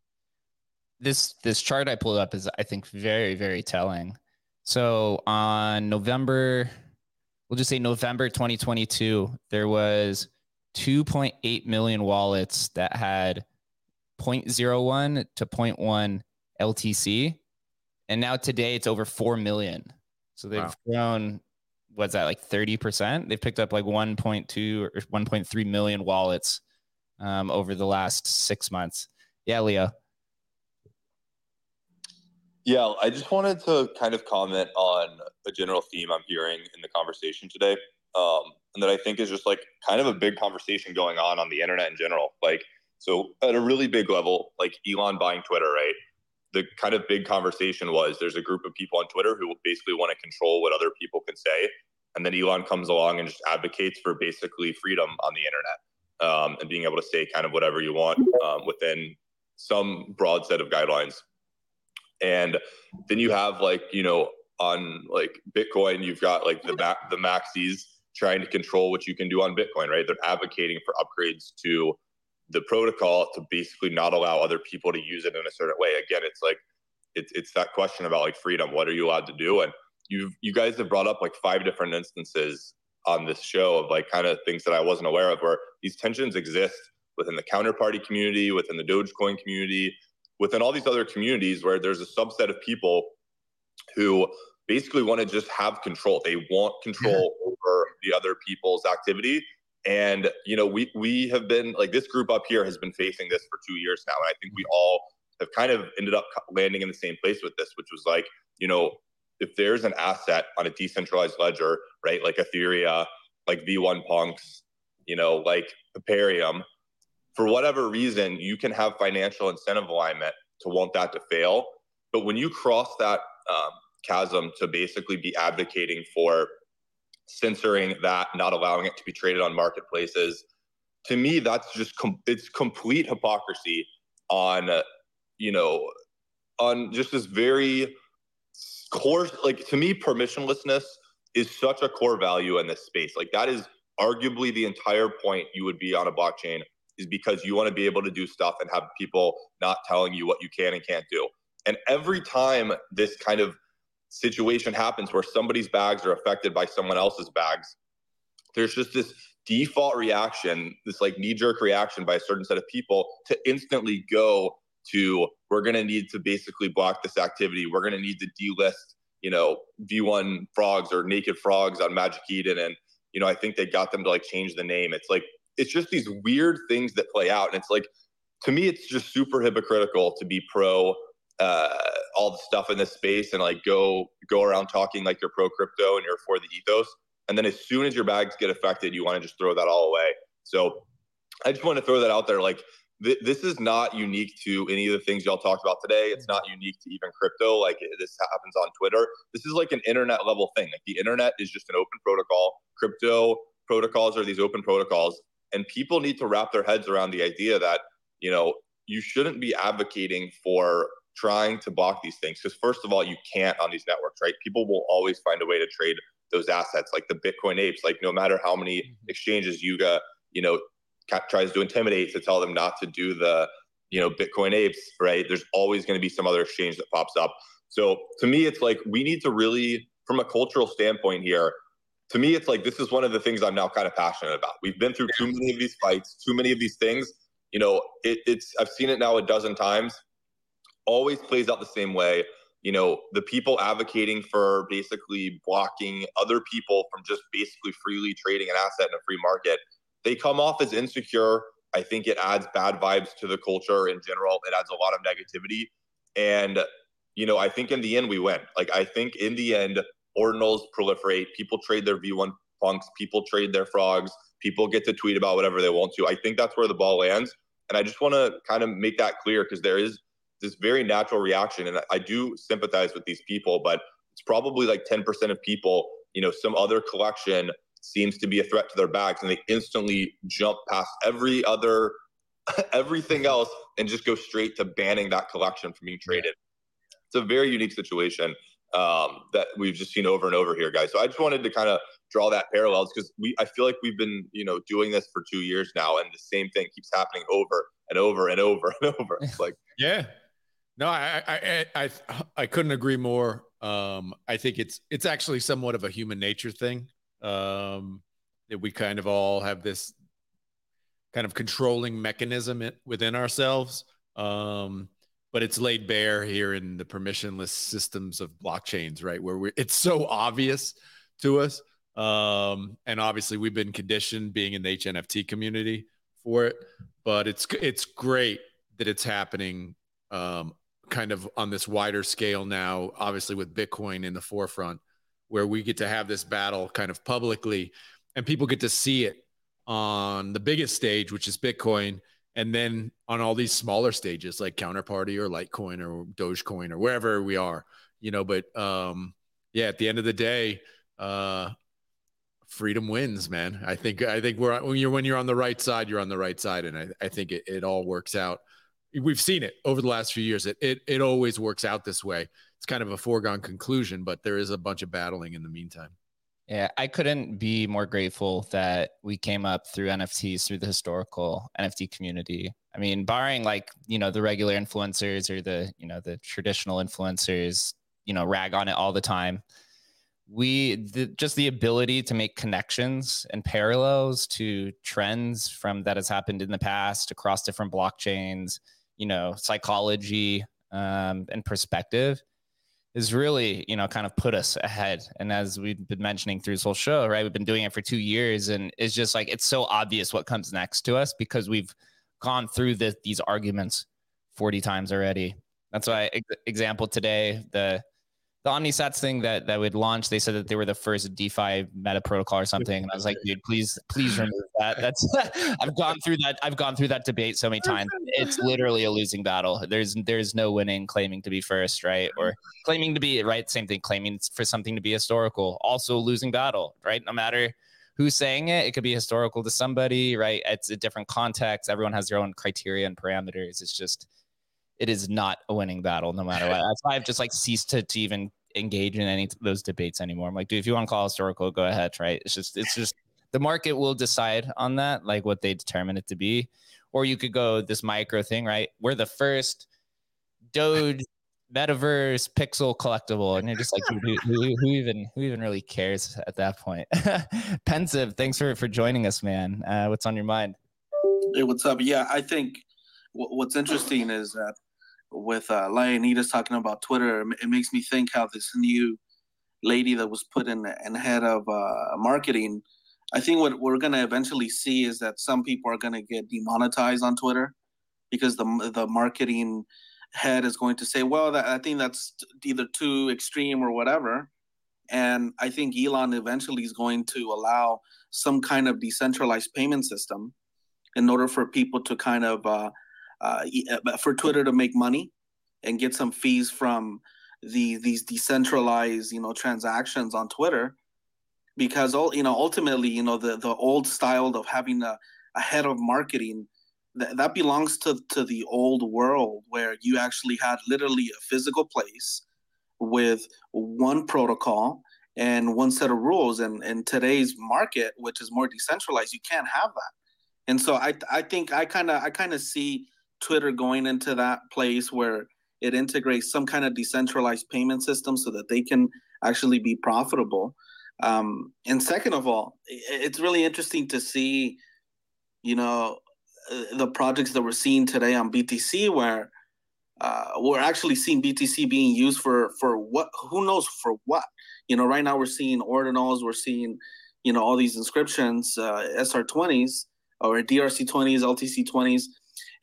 This this chart I pulled up is I think very very telling. So on November, we'll just say November 2022, there was 2.8 million wallets that had 0.01 to 0.1 LTC and now today it's over 4 million. So they've wow. grown, what's that, like 30%? They've picked up like 1.2 or 1.3 million wallets um, over the last six months. Yeah, Leo. Yeah, I just wanted to kind of comment on a general theme I'm hearing in the conversation today. Um, and that I think is just like kind of a big conversation going on on the internet in general. Like, so at a really big level, like Elon buying Twitter, right? the kind of big conversation was there's a group of people on Twitter who basically want to control what other people can say. And then Elon comes along and just advocates for basically freedom on the internet um, and being able to say kind of whatever you want um, within some broad set of guidelines. And then you have like, you know, on like Bitcoin, you've got like the the maxis trying to control what you can do on Bitcoin, right? They're advocating for upgrades to the protocol to basically not allow other people to use it in a certain way. Again, it's like it's it's that question about like freedom. What are you allowed to do? And you you guys have brought up like five different instances on this show of like kind of things that I wasn't aware of where these tensions exist within the counterparty community, within the Dogecoin community, within all these other communities where there's a subset of people who basically want to just have control. They want control yeah. over the other people's activity And you know, we we have been like this group up here has been facing this for two years now, and I think we all have kind of ended up landing in the same place with this, which was like, you know, if there's an asset on a decentralized ledger, right, like Ethereum, like V1 Punks, you know, like Ethereum, for whatever reason, you can have financial incentive alignment to want that to fail. But when you cross that um, chasm to basically be advocating for censoring that, not allowing it to be traded on marketplaces, to me, that's just com- it's complete hypocrisy on, uh, you know, on just this very core. Like to me, permissionlessness is such a core value in this space. Like that is arguably the entire point you would be on a blockchain is because you want to be able to do stuff and have people not telling you what you can and can't do. And every time this kind of situation happens where somebody's bags are affected by someone else's bags, there's just this default reaction, this like knee jerk reaction by a certain set of people to instantly go to we're going to need to basically block this activity. We're going to need to delist, you know, V1 frogs or naked frogs on Magic Eden. And, you know, I think they got them to like change the name. It's like, it's just these weird things that play out. And it's like, to me, it's just super hypocritical to be pro uh, all the stuff in this space and like go go around talking like you're pro crypto and you're for the ethos, and then as soon as your bags get affected, you want to just throw that all away. So I just want to throw that out there. Like th- this is not unique to any of the things y'all talked about today. It's not unique to even crypto. Like this happens on Twitter. This is like an internet level thing. Like the internet is just an open protocol. Crypto protocols are these open protocols, and people need to wrap their heads around the idea that you know you shouldn't be advocating for trying to block these things. Because first of all you can't on these networks right? People will always find a way to trade those assets like the bitcoin apes like no matter how many mm-hmm. exchanges yuga you know tries to intimidate to tell them not to do the you know bitcoin apes right? There's always going to be some other exchange that pops up. So to me it's like we need to really from a cultural standpoint here to me it's like this is one of the things i'm now kind of passionate about we've been through too many of these fights too many of these things you know it, it's i've seen it now a dozen times always plays out the same way. You know, the people advocating for basically blocking other people from just basically freely trading an asset in a free market, they come off as insecure. I think it adds bad vibes to the culture in general. It adds a lot of negativity. And, you know, I think in the end we win. Like, I think in the end, ordinals proliferate. People trade their V1 punks, people trade their frogs, people get to tweet about whatever they want to. I think that's where the ball lands. And I just want to kind of make that clear because there is this very natural reaction. And I do sympathize with these people, but it's probably like 10% of people, you know, some other collection seems to be a threat to their bags and they instantly jump past every other everything else and just go straight to banning that collection from being traded. It's a very unique situation um, that we've just seen over and over here, guys. So I just wanted to kind of draw that parallels because we I feel like we've been you know doing this for two years now, and the same thing keeps happening over and over and over and over. It's like yeah, no, I, I, I, I couldn't agree more. Um, I think it's, it's actually somewhat of a human nature thing. Um, that we kind of all have this kind of controlling mechanism within ourselves. Um, but it's laid bare here in the permissionless systems of blockchains, right? Where it's so obvious to us. Um, and obviously we've been conditioned being in the HNFT community for it, but it's, it's great that it's happening um, kind of on this wider scale now, obviously with Bitcoin in the forefront, where we get to have this battle kind of publicly and people get to see it on the biggest stage, which is Bitcoin, and then on all these smaller stages like Counterparty or Litecoin or Dogecoin or wherever we are, you know. But um, yeah, at the end of the day, uh, freedom wins, man. I think I think we're when you're when you're on the right side, you're on the right side, and I, I think it, it all works out we've seen it over the last few years. It, it it always works out this way. It's kind of a foregone conclusion, but there is a bunch of battling in the meantime. Yeah, I couldn't be more grateful that we came up through NFTs through the historical NFT community. I mean, barring like, you know, the regular influencers or the, you know, the traditional influencers, you know, rag on it all the time. We the, just the ability to make connections and parallels to trends from that has happened in the past across different blockchains, you know psychology um, and perspective has really, you know, kind of put us ahead. And as we've been mentioning through this whole show, right, we've been doing it for two years, and it's just like it's so obvious what comes next to us because we've gone through the, these arguments 40 times already. That's why, example today, the the OmniSats thing that that would launch, they said that they were the first DeFi meta protocol or something, and I was like, dude, please, please remove that. That's I've gone through that. I've gone through that debate so many times. It's literally a losing battle. There's there's no winning claiming to be first, right, or claiming to be right. Same thing, claiming for something to be historical. Also, losing battle, right? No matter who's saying it, it could be historical to somebody, right? It's a different context. Everyone has their own criteria and parameters. It's just it is not a winning battle no matter what. That's why I've just like ceased to, to even engage in any of those debates anymore. I'm like, dude, if you want to call historical, go ahead, right? It's just it's just the market will decide on that, like what they determine it to be. Or you could go this micro thing, right? We're the first Doge metaverse pixel collectible, and you're just like, who, who, who, even who even really cares at that point? Pensive, thanks for for joining us, man. Uh, what's on your mind? Hey, what's up? Yeah, I think what's interesting is that with uh, Leonidas talking about Twitter, it makes me think how this new lady that was put in in head of uh, marketing. I think what we're gonna eventually see is that some people are gonna get demonetized on Twitter because the the marketing head is going to say, "Well, that, I think that's either too extreme or whatever." And I think Elon eventually is going to allow some kind of decentralized payment system in order for people to kind of uh, uh, uh for Twitter to make money and get some fees from the these decentralized you know transactions on Twitter because all you know ultimately you know the the old style of having a, a head of marketing that, that belongs to to the old world where you actually had literally a physical place with one protocol and one set of rules. And in today's market which is more decentralized you can't have that. And so i i think i kind of i kind of see Twitter going into that place where it integrates some kind of decentralized payment system so that they can actually be profitable. Um, and second of all, it's really interesting to see, you know, uh, the projects that we're seeing today on BTC where uh, we're actually seeing BTC being used for for what who knows for what you know right now we're seeing ordinals we're seeing you know all these inscriptions uh, SR20s or DRC20s LTC20s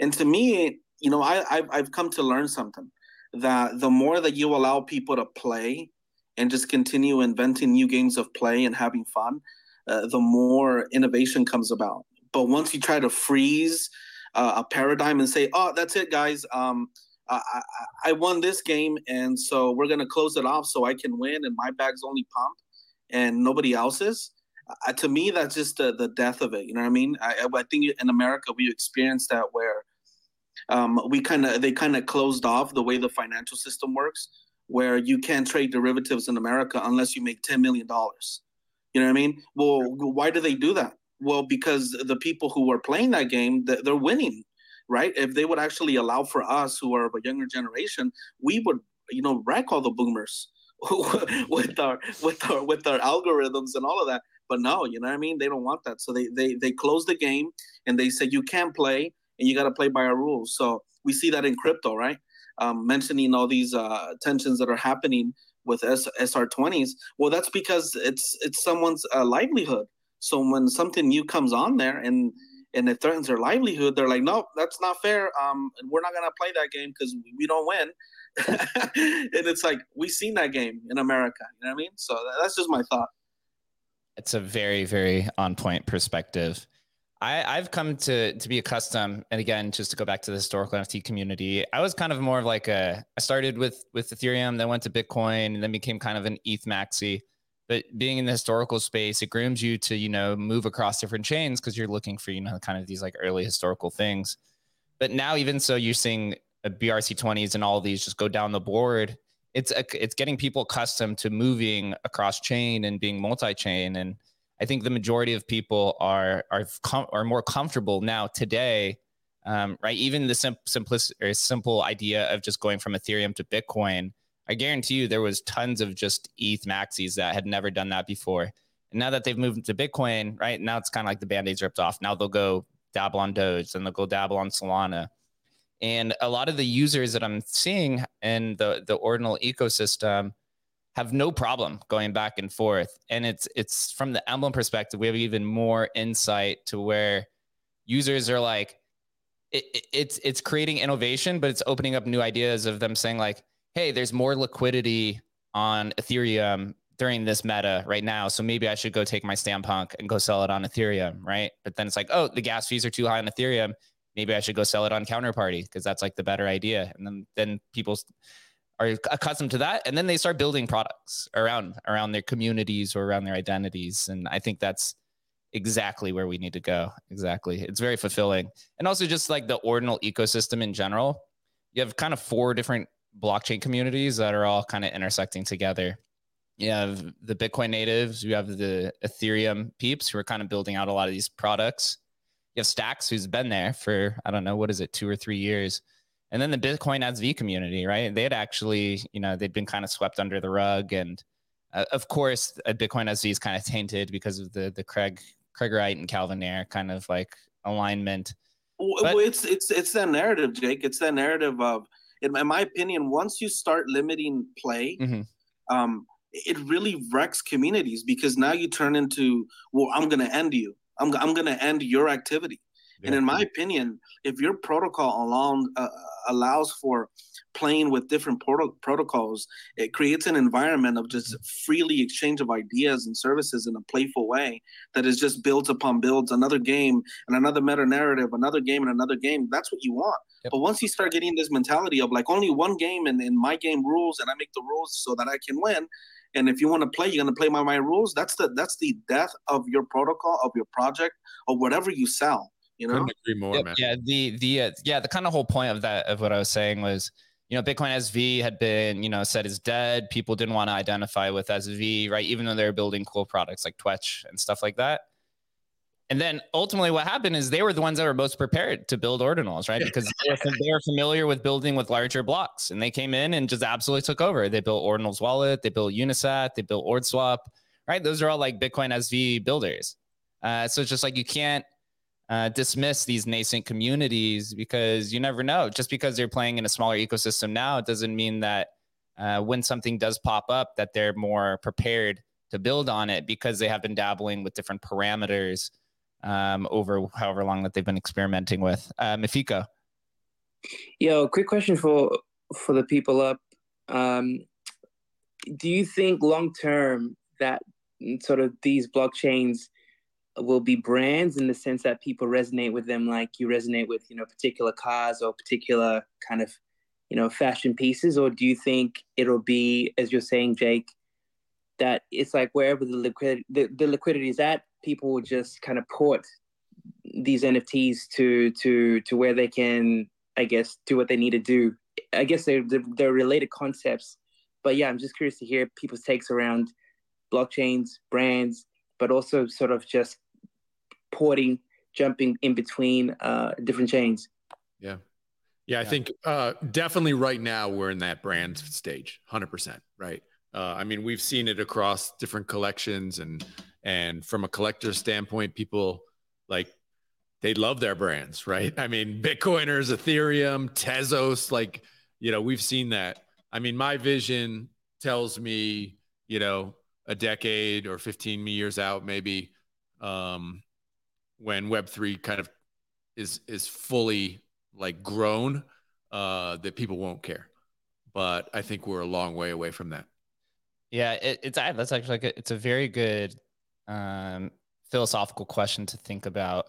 and to me, you know, I, I've, I've come to learn something that the more that you allow people to play and just continue inventing new games of play and having fun, uh, the more innovation comes about. But once you try to freeze uh, a paradigm and say, "Oh, that's it, guys. Um, I, I, won this game, and so we're gonna close it off so I can win, and my bag's only pump, and nobody else's." Uh, to me, that's just the, the death of it. You know what I mean? I, I think in America we experience that where um, we kind of they kind of closed off the way the financial system works, where you can't trade derivatives in America unless you make ten million dollars. You know what I mean? Well, why do they do that? Well, because the people who are playing that game, they're winning, right? If they would actually allow for us, who are of a younger generation, we would, you know, wreck all the boomers with our with our with our algorithms and all of that. But no, you know what I mean? They don't want that. So they they they close the game and they say you can't play and you got to play by our rules. So we see that in crypto, right? Um, mentioning all these uh, tensions that are happening with S- SR20s. Well, that's because it's it's someone's uh, livelihood. So when something new comes on there and and it threatens their livelihood, they're like, no, that's not fair. Um, we're not gonna play that game because we don't win. and it's like we've seen that game in America. You know what I mean? So that's just my thought. It's a very very on point perspective. I, have come to to be accustomed, and again, just to go back to the historical NFT community, I was kind of more of like a. I started with with Ethereum, then went to Bitcoin, and then became kind of an ETH maxi. But being in the historical space, it grooms you to you know move across different chains because you're looking for you know kind of these like early historical things. But now, even so, you're seeing uh, a BRC20s and all these just go down the board. It's a, it's getting people accustomed to moving across chain and being multi chain and I think the majority of people are are com- are more comfortable now today, um, right? Even the sim- simplicity or simple idea of just going from Ethereum to Bitcoin. I guarantee you there was tons of just ETH maxis that had never done that before. And now that they've moved to Bitcoin, right now it's kind of like the band-aids ripped off. Now they'll go dabble on Doge, and they'll go dabble on Solana. And a lot of the users that I'm seeing in the the ordinal ecosystem have no problem going back and forth. And it's it's from the emblem perspective, we have even more insight to where users are like, it, it, it's it's creating innovation, but it's opening up new ideas of them saying like, hey, there's more liquidity on Ethereum during this meta right now. So maybe I should go take my Stampunk and go sell it on Ethereum, right? But then it's like, oh, the gas fees are too high on Ethereum. Maybe I should go sell it on Counterparty because that's like the better idea. And then then people are accustomed to that, and then they start building products around around their communities or around their identities. And I think that's exactly where we need to go. Exactly, it's very fulfilling, and also just like the ordinal ecosystem in general. You have kind of four different blockchain communities that are all kind of intersecting together you have the Bitcoin natives, you have the Ethereum peeps who are kind of building out a lot of these products. You have Stacks, who's been there for, I don't know, what is it, two or three years. And then the Bitcoin SV community, right? They had actually, you know, they'd been kind of swept under the rug. And uh, of course, a Bitcoin SV is kind of tainted because of the the Craig Craigorite and Calvin Ayre kind of like alignment. But, well, it's it's it's that narrative, Jake. It's that narrative of, in my opinion, once you start limiting play, mm-hmm. um, it really wrecks communities because now you turn into, well, I'm going to end you. I'm, I'm going to end your activity. Yeah. And in my opinion, if your protocol allow, uh, allows for playing with different proto- protocols, it creates an environment of just freely exchange of ideas and services in a playful way that is just builds upon builds another game and another meta narrative, another game and another game. That's what you want. Yep. But once you start getting this mentality of like only one game and, and my game rules and I make the rules so that I can win, and if you want to play, you're going to play by my rules. That's the that's the death of your protocol, of your project, or whatever you sell. You know, Couldn't agree more, yep, man. Yeah, the the uh, yeah the kind of whole point of that of what I was saying was, you know, Bitcoin SV had been you know said is dead. People didn't want to identify with SV, right? Even though they were building cool products like Twetch and stuff like that. And then ultimately, what happened is they were the ones that were most prepared to build ordinals, right? Because they were, they were familiar with building with larger blocks, and they came in and just absolutely took over. They built Ordinals Wallet, they built Unisat, they built OrdSwap, right? Those are all like Bitcoin SV builders. Uh, so it's just like you can't uh, dismiss these nascent communities because you never know. Just because they're playing in a smaller ecosystem now, it doesn't mean that uh, when something does pop up, that they're more prepared to build on it because they have been dabbling with different parameters um, over however long that they've been experimenting with. Uh, Mifiko. Yo, quick question for for the people up. Um, do you think long term that sort of these blockchains will be brands in the sense that people resonate with them like you resonate with you know particular cars or particular kind of you know fashion pieces or do you think it'll be as you're saying jake that it's like wherever the liquidity the, the liquidity is at people will just kind of port these NFTs to to to where they can, I guess, do what they need to do. I guess they're they're related concepts, but yeah, I'm just curious to hear people's takes around blockchains, brands, but also sort of just porting, jumping in between uh, different chains. Yeah. Yeah, I yeah. think uh, definitely right now we're in that brand stage, hundred percent, right? Uh, I mean, we've seen it across different collections and and from a collector standpoint, people like they love their brands, right? I mean, Bitcoiners, Ethereum, Tezos, like, you know, we've seen that. I mean, my vision tells me, you know, a decade or 15 years out, maybe, um, when Web3 kind of is is fully like grown, uh, that people won't care. But I think we're a long way away from that. Yeah, it, it's that's actually like a, it's a very good um, philosophical question to think about.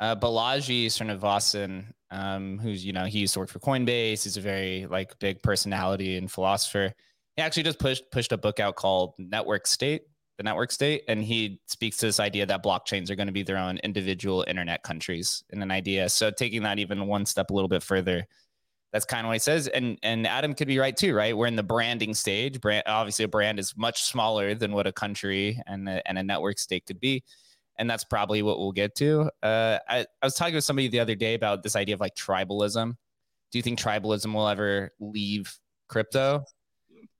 Uh, Balaji Srinivasan, um, who's you know he used to work for Coinbase. He's a very like big personality and philosopher. He actually just pushed pushed a book out called Network State, the Network State, and he speaks to this idea that blockchains are going to be their own individual internet countries in an idea. So taking that even one step a little bit further, that's kind of what he says. And and Adam could be right too, right? We're in the branding stage. Brand obviously a brand is much smaller than what a country and a, and a network state could be. And that's probably what we'll get to. Uh, I, I was talking with somebody the other day about this idea of like tribalism. Do you think tribalism will ever leave crypto?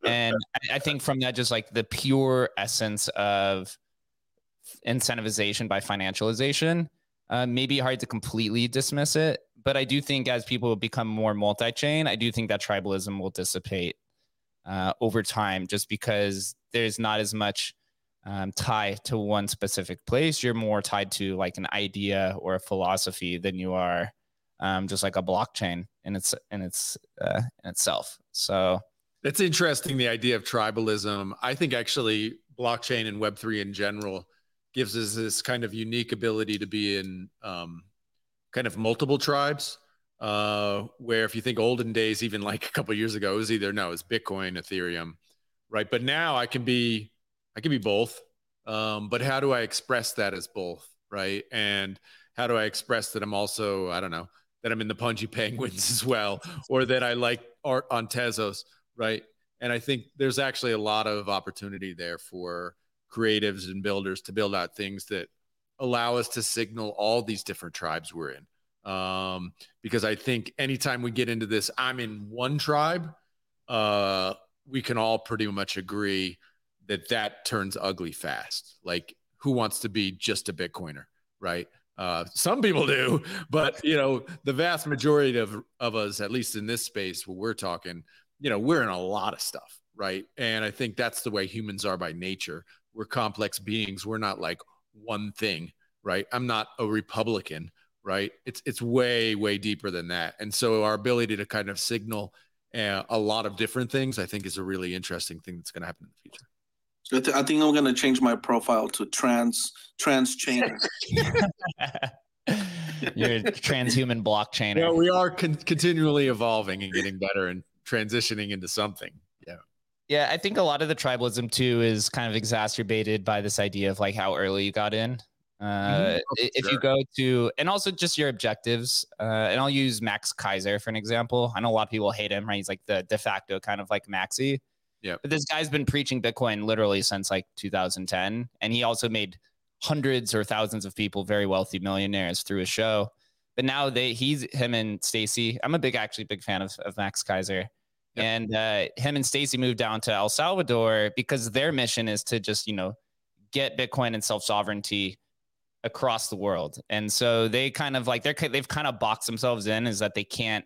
And I, I think from that, just like the pure essence of incentivization by financialization, uh, maybe hard to completely dismiss it, but I do think as people become more multi-chain, I do think that tribalism will dissipate uh, over time, just because there's not as much um, tie to one specific place. You're more tied to like an idea or a philosophy than you are um, just like a blockchain in its in its uh, in itself. So that's interesting. The idea of tribalism. I think actually blockchain and Web three in general gives us this kind of unique ability to be in um, kind of multiple tribes. Uh, where if you think olden days, even like a couple years ago, it was either no, it's Bitcoin, Ethereum, right? But now I can be, I can be both. Um, but how do I express that as both, right? And how do I express that I'm also, I don't know, that I'm in the Pudgy Penguins as well, or that I like art on Tezos, right? And I think there's actually a lot of opportunity there for creatives and builders to build out things that allow us to signal all these different tribes we're in. Um, because I think anytime we get into this, I'm in one tribe, uh, we can all pretty much agree that that turns ugly fast. Like, who wants to be just a Bitcoiner, right? Uh, some people do, but you know, the vast majority of of us, at least in this space, where we're talking, you know, we're in a lot of stuff, right? And I think that's the way humans are by nature. We're complex beings. We're not like one thing, right? I'm not a Republican, right? It's it's way way deeper than that. And so our ability to kind of signal uh, a lot of different things, I think, is a really interesting thing that's going to happen in the future. I, th- I think I'm gonna change my profile to trans trans chain. You're a transhuman blockchain. Yeah, we are con- continually evolving and getting better and transitioning into something. Yeah. Yeah, I think a lot of the tribalism too is kind of exacerbated by this idea of like how early you got in. Uh, mm-hmm. if sure. you go to, and also just your objectives, uh, and I'll use Max Keiser for an example. I know a lot of people hate him, right? He's like the de facto kind of like Maxi. Yeah. But this guy's been preaching Bitcoin literally since like 2010. And he also made hundreds or thousands of people very wealthy millionaires through his show. But now they he's him and Stacy. I'm a big actually big fan of, of Max Keiser. And uh, him and Stacy moved down to El Salvador because their mission is to just, you know, get Bitcoin and self sovereignty across the world. And so they kind of like they're they've kind of boxed themselves in is that they can't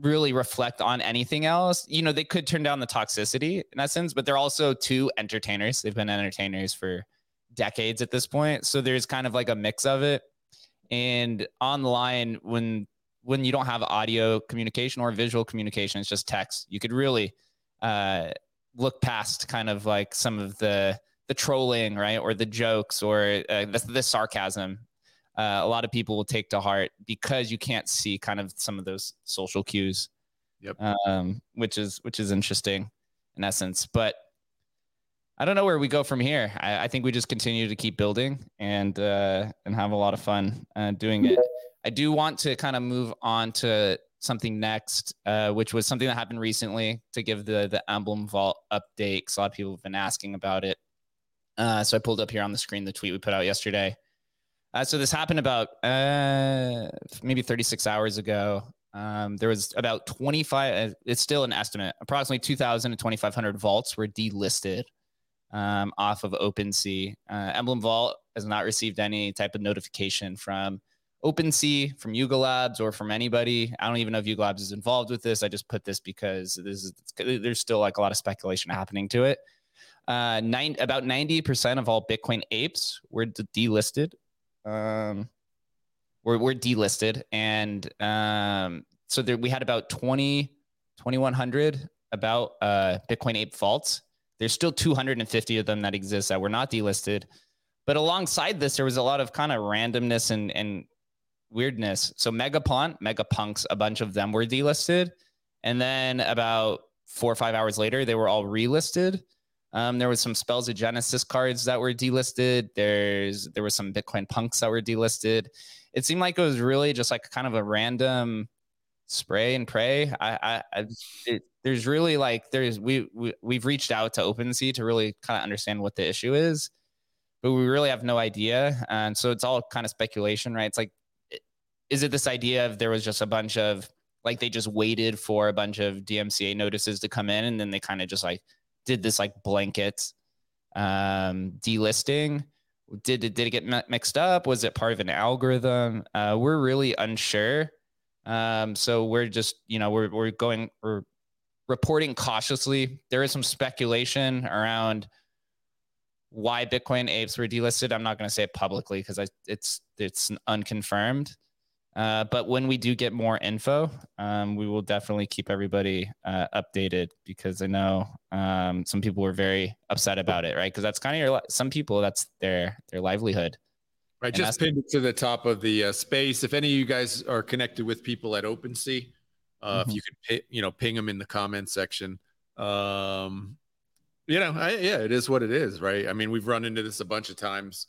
really reflect on anything else. You know, they could turn down the toxicity in essence, but they're also two entertainers. They've been entertainers for decades at this point. So there's kind of like a mix of it. And online, when when you don't have audio communication or visual communication, it's just text. You could really uh, look past kind of like some of the the trolling, right, or the jokes, or uh, the, the sarcasm uh, a lot of people will take to heart because you can't see kind of some of those social cues. Yep. Um, which is which is interesting in essence, but I don't know where we go from here. I, I think we just continue to keep building and uh, and have a lot of fun uh, doing it. I do want to kind of move on to something next, uh, which was something that happened recently to give the the emblem vault update. Because a lot of people have been asking about it. Uh, so I pulled up here on the screen the tweet we put out yesterday. Uh, so this happened about uh, maybe 36 hours ago. Um, there was about 25. Uh, it's still an estimate. Approximately 2,000 to 2,500 vaults were delisted um, off of OpenSea. Uh, Emblem Vault has not received any type of notification from OpenSea, from Yuga Labs, or from anybody. I don't even know if Yuga Labs is involved with this. I just put this because this is, there's still like a lot of speculation happening to it. Uh, nine, about 90% of all Bitcoin apes were delisted um, were, were delisted. And um, so there, we had about 20, 2100 about uh, Bitcoin ape faults. There's still 250 of them that exist that were not delisted. But alongside this, there was a lot of kind of randomness and, and weirdness. So Megapont, Megapunks, a bunch of them were delisted. And then about four or five hours later, they were all relisted. Um, there was some Spells of Genesis cards that were delisted. There's there was some Bitcoin punks that were delisted. It seemed like it was really just like kind of a random spray and pray. I, I, I it, there's really like there's we, we we've reached out to OpenSea to really kind of understand what the issue is, but we really have no idea. And so it's all kind of speculation, right? It's like, is it this idea of there was just a bunch of like they just waited for a bunch of DMCA notices to come in and then they kind of just like did this like blanket um, delisting, did it did it get mixed up? Was it part of an algorithm? Uh, we're really unsure. Um, so we're just you know we're we're going we're reporting cautiously. There is some speculation around why Bitcoin apes were delisted. I'm not going to say it publicly because I it's it's unconfirmed. Uh, but when we do get more info, um, we will definitely keep everybody uh, updated because I know um, some people were very upset about it, right? Because that's kind of your some people that's their their livelihood. Right, and just pinned it to the top of the uh, space. If any of you guys are connected with people at OpenSea, uh, mm-hmm. if you could, you know, ping them in the comment section. Um, you know, I, yeah, it is what it is, right? I mean, we've run into this a bunch of times.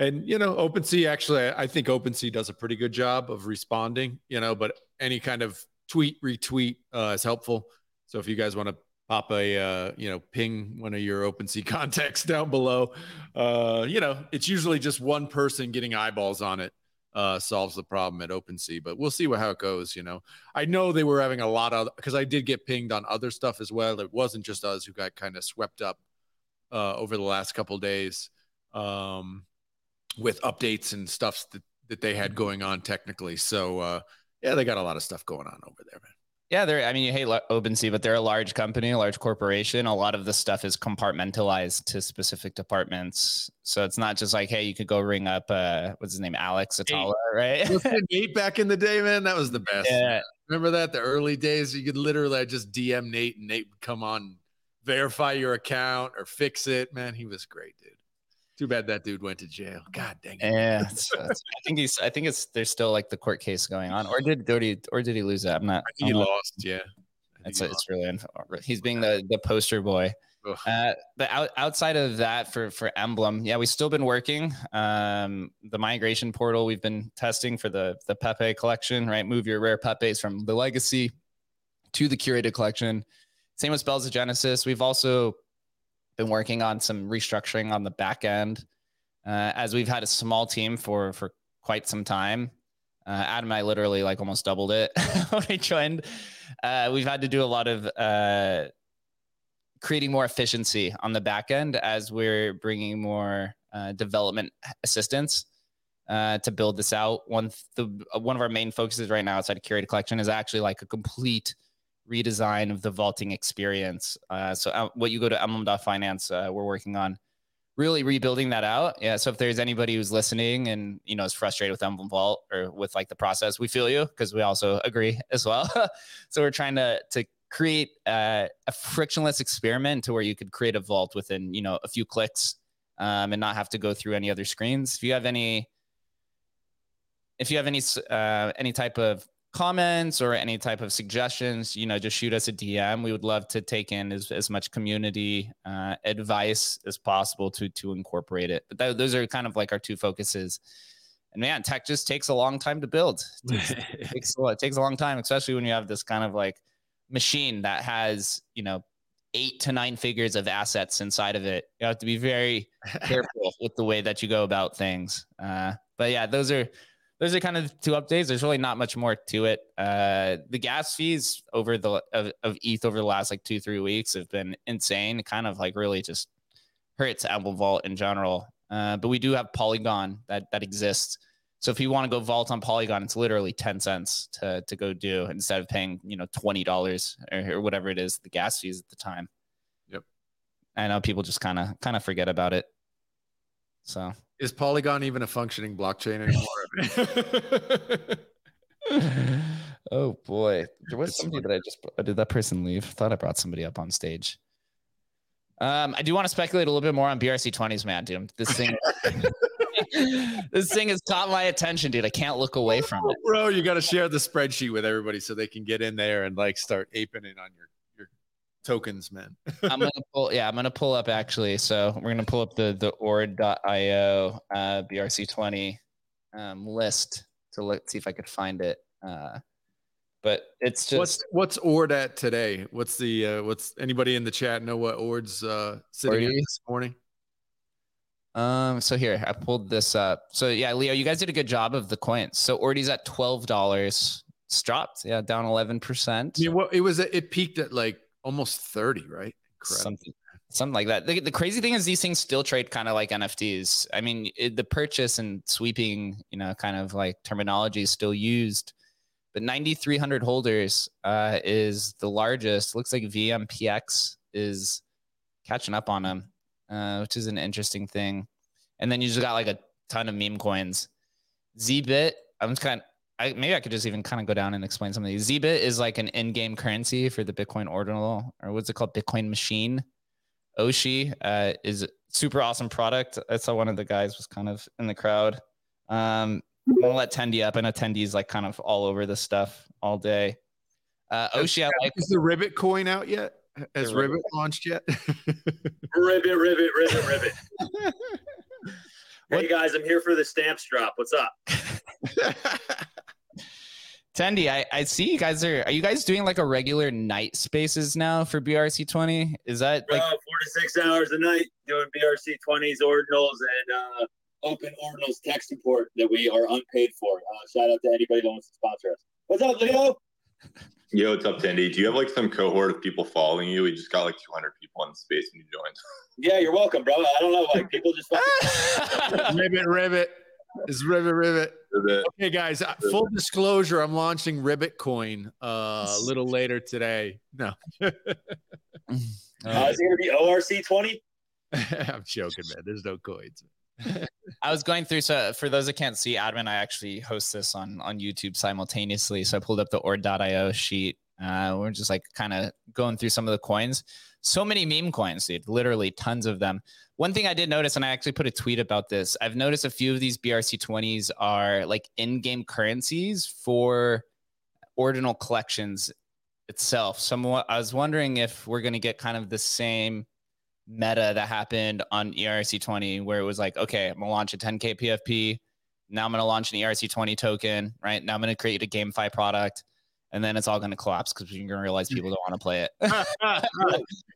And you know, OpenSea actually, I think OpenSea does a pretty good job of responding. You know, but any kind of tweet retweet uh, is helpful. So if you guys want to pop a uh, you know ping one of your OpenSea contacts down below, uh, you know, it's usually just one person getting eyeballs on it uh, solves the problem at OpenSea. But we'll see how it goes. You know, I know they were having a lot of because I did get pinged on other stuff as well. It wasn't just us who got kind of swept up uh, over the last couple days. Um, with updates and stuff that, that they had going on technically. So uh, yeah, they got a lot of stuff going on over there, man. Yeah, they're. I mean, you hate OpenSea, but they're a large company, a large corporation. A lot of the stuff is compartmentalized to specific departments, so it's not just like, hey, you could go ring up, uh, what's his name, Alex Atallah, right? Nate back in the day, man, that was the best. Yeah. Remember that the early days? You could literally just DM Nate, and Nate would come on, verify your account or fix it. Man, he was great, dude. Too bad that dude went to jail. God dang it. Yeah, it's, it's, I think he's. I think it's there's still like the court case going on, or did he, or did he lose it? I'm not. he lost. Yeah, it's it's really he's being the the poster boy. Uh, but out, outside of that, for for Emblem, yeah, we've still been working. Um, the migration portal we've been testing for the the Pepe collection, right? Move your rare Pepes from the legacy to the curated collection. Same with Spells of Genesis. We've also been working on some restructuring on the back end uh, as we've had a small team for for quite some time. Uh, Adam and I literally like almost doubled it when we joined. Uh, we've had to do a lot of uh, creating more efficiency on the back end as we're bringing more uh, development assistance uh, to build this out. One the one of our main focuses right now outside of curated collection is actually like a complete redesign of the vaulting experience. Uh, so uh, what you go to emblem.finance, uh, we're working on really rebuilding that out. Yeah. So if there's anybody who's listening and, you know, is frustrated with Emblem Vault or with like the process, we feel you because we also agree as well. so we're trying to, to create uh, a frictionless experiment to where you could create a vault within, you know, a few clicks um, and not have to go through any other screens. If you have any, if you have any uh, any type of comments or any type of suggestions, you know, just shoot us a DM. We would love to take in as, as much community uh, advice as possible to to incorporate it. But th- those are kind of like our two focuses. And man, tech just takes a long time to build. It takes, it takes, a, it takes a long time, especially when you have this kind of like machine that has, you know, eight to nine figures of assets inside of it. You have to be very careful with the way that you go about things. Uh, but yeah, those are those are kind of two updates. There's really not much more to it. Uh, the gas fees over the of, of ETH over the last like two three weeks have been insane. Kind of like really just hurts Emblem Vault in general. Uh, but we do have Polygon that that exists. So if you want to go vault on Polygon, it's literally ten cents to to go do instead of paying you know twenty dollars or, or whatever it is the gas fees at the time. Yep. I know people just kind of kind of forget about it. So is Polygon even a functioning blockchain anymore? oh boy, there was somebody that I just did that person leave. Thought I brought somebody up on stage. Um, I do want to speculate a little bit more on BRC twenties, man. Dude, this thing, this thing has caught my attention, dude. I can't look away from it, bro. You got to share the spreadsheet with everybody so they can get in there and like start aping it on your tokens, man. I'm gonna pull. Yeah, I'm gonna pull up actually. So we're gonna pull up the the ord.io uh, BRC20 um, list to look see if I could find it. Uh, but it's just what's what's ord at today? What's the uh, what's anybody in the chat know what ord's uh, sitting at this morning? Um, so here I pulled this up. So yeah, Leo, you guys did a good job of the coins. So Ordi's at twelve dollars. It's dropped, yeah, down eleven percent. Yeah, well, it was it peaked at like almost 30, right? Incredible. Something, something like that. The, the crazy thing is these things still trade kind of like NFTs. I mean, it, the purchase and sweeping, you know, kind of like terminology is still used, but 9,300 holders uh, is the largest. Looks like VMPX is catching up on them, uh, which is an interesting thing. And then you just got like a ton of meme coins. Zbit, I'm just kind of, I, maybe I could just even kind of go down and explain some of these. Zbit is like an in-game currency for the Bitcoin ordinal, or what's it called? Bitcoin machine. Oshi uh, is a super awesome product. I saw one of the guys was kind of in the crowd. Um, I'm gonna let Tendy up. I know Tendy's like kind of all over this stuff all day. Uh, Oshi, I like. Is the Ribbit coin out yet? Has The Ribbit Ribbit launched yet? Ribbit, ribbit, ribbit, ribbit. hey guys, I'm here for the stamps drop. What's up? Tendy, I, I see you guys are. Are you guys doing like a regular night spaces now for BRC twenty? Is that Bro, like four to six hours a night doing BRC 20s, ordinals, and uh, open ordinals tech support that we are unpaid for. Uh, shout out to anybody that wants to sponsor us. What's up, Leo? Yo, what's up, Tendy? Do you have like some cohort of people following you? We just got like 200 people in the space when you joined. Yeah, you're welcome, bro. I don't know, like people just fucking Ribbit, Ribbit. Is Ribbit, Ribbit. Ribbit. Okay, guys. uh, Full disclosure: I'm launching Ribbit Coin uh, a little later today. No, Uh, is it gonna be ORC 20? I'm joking, man. There's no coins. I was going through. So for those that can't see, Admin, I actually host this on on YouTube simultaneously. So I pulled up the Ord.io sheet. Uh, we're just like kind of going through some of the coins. So many meme coins, dude. Literally tons of them. One thing I did notice, and I actually put a tweet about this. I've noticed a few of these BRC20s are like in-game currencies for ordinal collections itself. So I was wondering if we're going to get kind of the same meta that happened on E ERC20, where it was like, okay, I'm gonna launch a 10k PFP. Now I'm gonna launch an E ERC20 token, right? Now I'm gonna create a GameFi product, and then it's all gonna collapse because you're gonna realize people don't want to play it.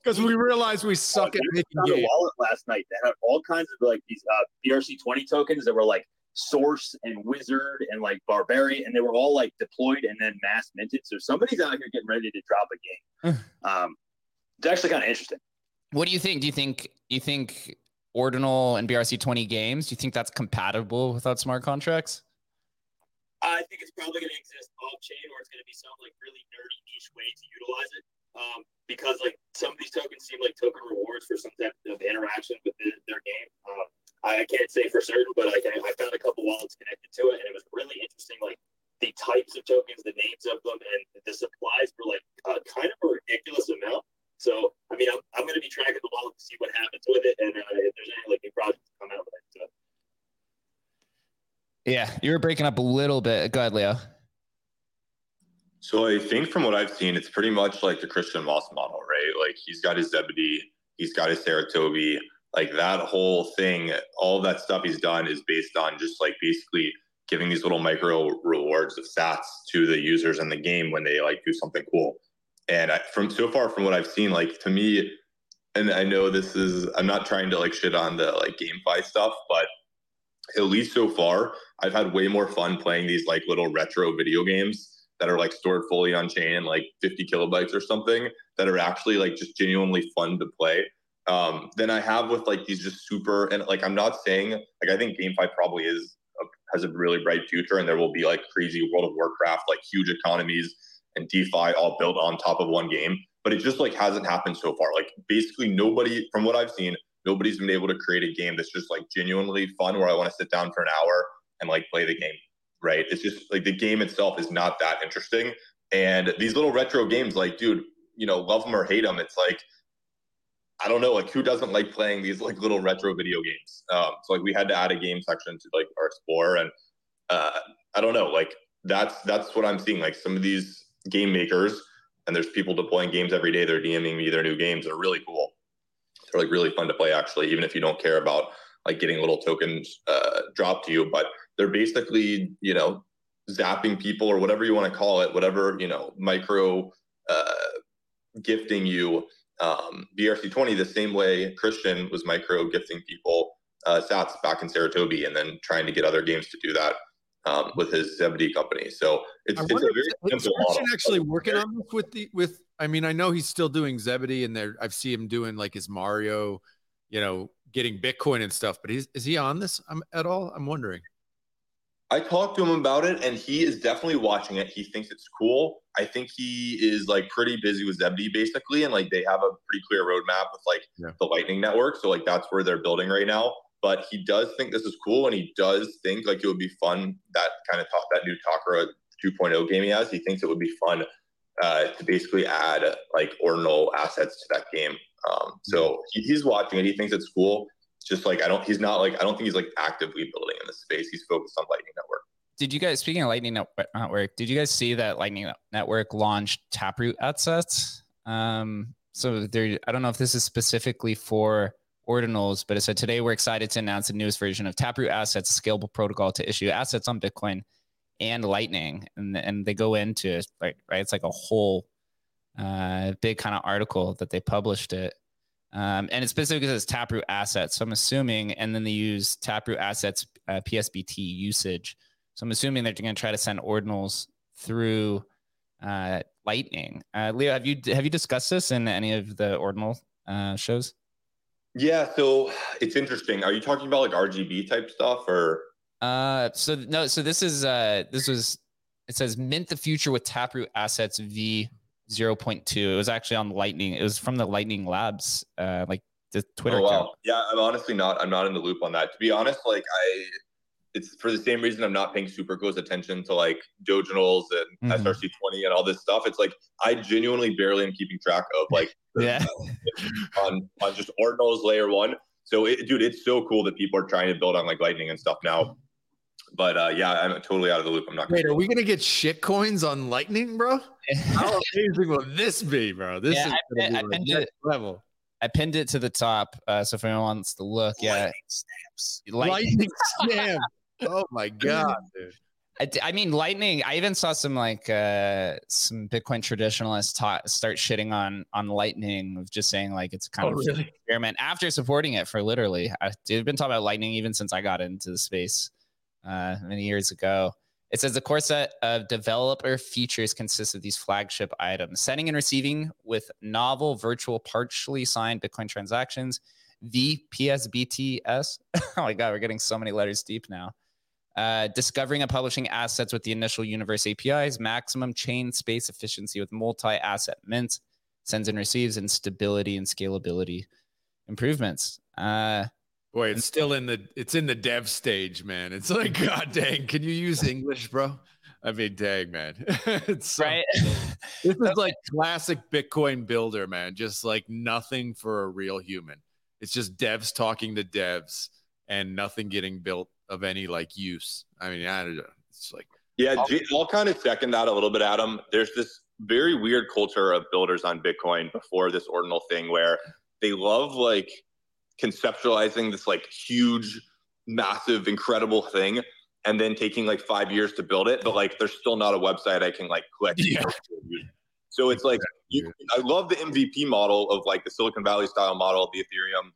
Because we realized we suck at making found games. wallet last night that had all kinds of like these uh, BRC 20 tokens that were like Source and Wizard and like Barbarian, and they were all like deployed and then mass minted. So somebody's out here getting ready to drop a game. um, it's actually kind of interesting. what do you think? Do you think you think Ordinal and BRC20 games? Do you think that's compatible without smart contracts? I think it's probably going to exist off chain, or it's going to be some like really nerdy niche way to utilize it. Um, because like some of these tokens seem like token rewards for some type of interaction with the, their game. Um, I, can't say for certain, but like I, I found a couple wallets connected to it, and it was really interesting. Like the types of tokens, the names of them, and the supplies were like uh, kind of a ridiculous amount. So I mean, I'm, I'm going to be tracking the wallet to see what happens with it, and uh, if there's any like new projects come out with it. So. Yeah, you were breaking up a little bit. Go ahead, Leo. So I think from what I've seen, it's pretty much like the Christian Moss model, right? Like he's got his Zebedee, he's got his Sarutobi, like that whole thing, all that stuff he's done is based on just like basically giving these little micro rewards of stats to the users in the game when they like do something cool. And I, from so far from what I've seen, like to me, and I know this is I'm not trying to like shit on the like GameFi stuff, but at least so far, I've had way more fun playing these like little retro video games that are like stored fully on chain, like 50 kilobytes or something, that are actually like just genuinely fun to play. Um, than I have with like these just super and like I'm not saying like I think GameFi probably is has a really bright future and there will be like crazy World of Warcraft like huge economies and DeFi all built on top of one game, but it just like hasn't happened so far. Like basically nobody from what I've seen, nobody's been able to create a game that's just like genuinely fun where I want to sit down for an hour and like play the game. Right? It's just like the game itself is not that interesting. And these little retro games, like, dude, you know, love them or hate them, it's like I don't know, like who doesn't like playing these like little retro video games? Um, so like we had to add a game section to like our Explorer, and uh, I don't know, like that's that's what I'm seeing. Like some of these game makers, and there's people deploying games every day. They're DMing me their new games. They're really cool. They're like really fun to play actually, even if you don't care about like getting little tokens uh, dropped to you. But they're basically you know zapping people or whatever you want to call it, whatever you know micro uh, gifting you um, BRC20 the same way Christian was micro gifting people uh, sats back in Sarutobi and then trying to get other games to do that. um, with his Zebedee company. So it's, it's a very if- simple Christian model. actually working on this with the with. I mean, I know he's still doing Zebedee, and there I've seen him doing like his Mario, you know, getting Bitcoin and stuff. But is is he on this at all? I'm wondering. I talked to him about it, and he is definitely watching it. He thinks it's cool. I think he is like pretty busy with Zebedee basically, and like they have a pretty clear roadmap with like Yeah. the Lightning Network. So like that's where they're building right now. But he does think this is cool, and he does think like it would be fun that kind of talk that new Takara 2.0 game he has. He thinks it would be fun uh, to basically add like ordinal assets to that game. Um, so he, he's watching it. He thinks it's cool. Just like I don't. He's not like I don't think he's like actively building in this space. He's focused on Lightning Network. Did you guys, speaking of Lightning Network, did you guys see that Lightning Network launched Taproot assets? Um, so there, I don't know if this is specifically for ordinals, but it said today we're excited to announce the newest version of Taproot assets, scalable protocol to issue assets on Bitcoin and Lightning, and and they go into it, like right, it's like a whole uh, big kind of article that they published it. Um, and it specifically says Taproot assets. So I'm assuming, and then they use Taproot assets uh, PSBT usage. So I'm assuming they're going to try to send ordinals through uh, Lightning. Uh, Leo, have you have you discussed this in any of the ordinal uh, shows? Yeah, so it's interesting. Are you talking about like RGB type stuff or? Uh, so no, so this is uh, this was it says mint the future with Taproot assets V 0.2. It was actually on Lightning. It was from the Lightning Labs, uh, like the Twitter oh, wow. account. Yeah, I'm honestly not. I'm not in the loop on that. To be honest, like I, it's for the same reason I'm not paying super close attention to like Doginals and Mhm. SRC20 and all this stuff. It's like I genuinely barely am keeping track of like Yeah. on on just ordinals layer one. So, it, dude, it's so cool that people are trying to build on like Lightning and stuff now. But uh, yeah, I'm totally out of the loop. I'm not. Wait, are we gonna get shit coins on Lightning, bro? How amazing will this be, bro? This Yeah, is I gonna pin- be I like pinned it. level. I pinned it to the top, uh, so if anyone wants to look, yeah, Lightning stamp. Oh my god, dude. I, d- I mean, Lightning. I even saw some like uh, some Bitcoin traditionalists ta- start shitting on on Lightning of just saying like it's kind Oh, of really? experiment after supporting it for literally. I, they've been talking about Lightning even since I got into the space uh, many years ago. It says the core set of developer features consists of these flagship items: sending and receiving with novel virtual partially signed Bitcoin transactions, the VPSBTS. oh my god, we're getting so many letters deep now. Uh, discovering and publishing assets with the initial universe APIs, maximum chain space efficiency with multi-asset mint, sends and receives, and stability and scalability improvements. Uh, Boy, it's still in the it's in the dev stage, man. It's like, god dang, can you use English, bro? I mean, dang, man. it's so- right? This is like classic Bitcoin builder, man. Just like nothing for a real human. It's just devs talking to devs and nothing getting built of any like use. I mean, I don't know. It's like Yeah, J- I'll kind of second that a little bit, Adam. There's this very weird culture of builders on Bitcoin before this ordinal thing where they love like conceptualizing this like huge, massive, incredible thing and then taking like five years to build it. But like there's still not a website I can like click. Yeah. So it's like you, I love the MVP model of like the Silicon Valley style model, the Ethereum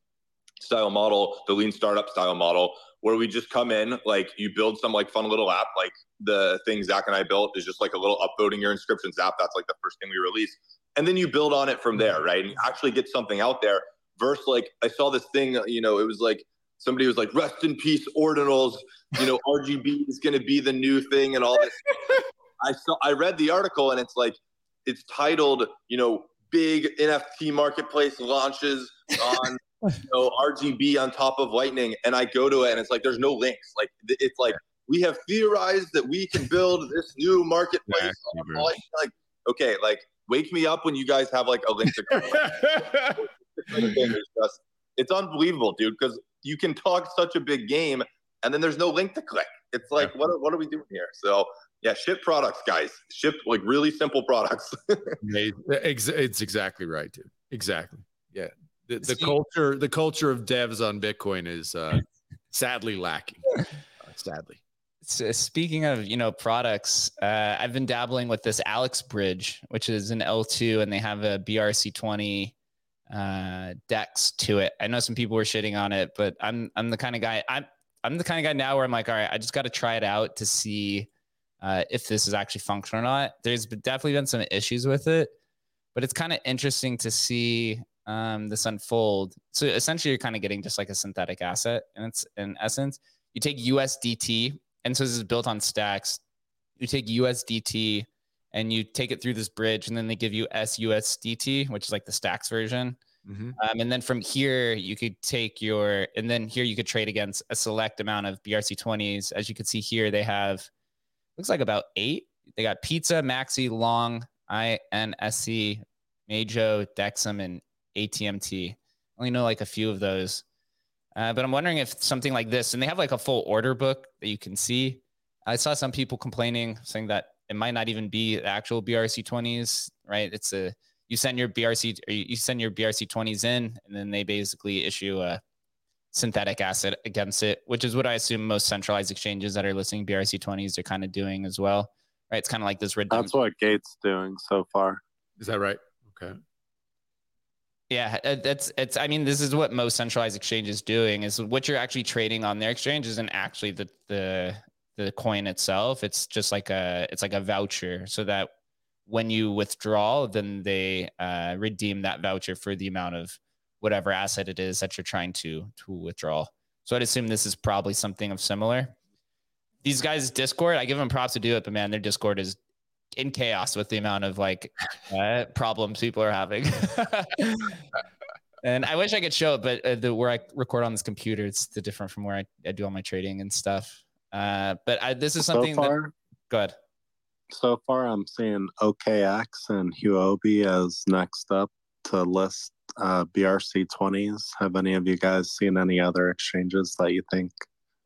style model, the lean startup style model, where we just come in, like you build some like fun little app, like the thing Zach and I built is just like a little upvoting your inscriptions app. That's like the first thing we release. And then you build on it from there, mm-hmm. right? And you actually get something out there. Versus like I saw this thing, uh, you know, it was like somebody was like, rest in peace, ordinals, you know, RGB is gonna be the new thing and all this. I saw I read the article and it's like it's titled, you know, big NFT marketplace launches on you know, RGB on top of Lightning, and I go to it and it's like there's no links. Like it's like we have theorized that we can build this new marketplace. On Like okay, like wake me up when you guys have like a link to. it's just it's unbelievable, dude, because you can talk such a big game and then there's no link to click. It's like what are, what are we doing here? So yeah, ship products, guys. Ship like really simple products. It's exactly right, dude. Exactly. Yeah. The, the culture, the culture of devs on Bitcoin is uh, sadly lacking. Uh, sadly. So speaking of you know products, uh, I've been dabbling with this Alex Bridge, which is an L2, and they have a BRC20 uh, Dex to it. I know some people were shitting on it, but I'm I'm the kind of guy. I'm I'm the kind of guy now where I'm like, all right, I just got to try it out to see uh, if this is actually functional or not. There's definitely been some issues with it, but it's kind of interesting to see um, this unfold. So essentially, you're kind of getting just like a synthetic asset, and it's in essence, you take USDT, and so this is built on stacks. You take USDT and you take it through this bridge, and then they give you SUSDT, which is like the stacks version. Mm-hmm. Um, and then from here, you could take your, and then here you could trade against a select amount of BRC20s. As you can see here, they have, looks like about eight. They got Pizza, Maxi, Long, INSC, Majo, Dexum, and ATMT. I only know like a few of those. Uh, but I'm wondering if something like this, and they have like a full order book that you can see. I saw some people complaining, saying that it might not even be the actual BRC20s, right? It's a you send your BRC or you send your BRC20s in, and then they basically issue a synthetic asset against it, which is what I assume most centralized exchanges that are listing BRC20s are kind of doing as well, right? It's kind of like this redemption. That's what Gate's doing so far. Is that right? Okay. Yeah, uh, that's it's. I mean, this is what most centralized exchanges doing is what you're actually trading on their exchange isn't actually the the the coin itself. It's just like a it's like a voucher, so that when you withdraw, then they uh, redeem that voucher for the amount of whatever asset it is that you're trying to to withdraw. So I'd assume this is probably something of similar. These guys Discord, I give them props to do it, but man, their Discord is in chaos with the amount of like uh, problems people are having. and I wish I could show it, but uh, the where I record on this computer, it's the different from where I, I do all my trading and stuff. Uh, but I, this is something so far, that good. So far, I'm seeing OKX and Huobi as next up to list uh, BRC20s. Have any of you guys seen any other exchanges that you think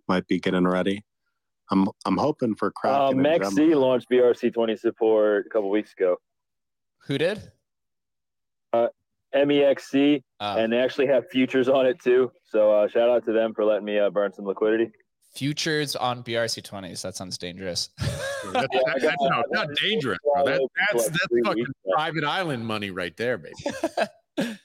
might be getting ready? I'm I'm hoping for Kraken. Um, and XC Gemini. launched BRC20 support a couple weeks ago. Who did? Uh, MEXC, Uh, and they actually have futures on it too. So uh, shout out to them for letting me uh, burn some liquidity. Futures on BRC20s. That sounds dangerous. That's, Yeah, that's got- no, not dangerous, bro. That, that's that's fucking private island money right there, baby.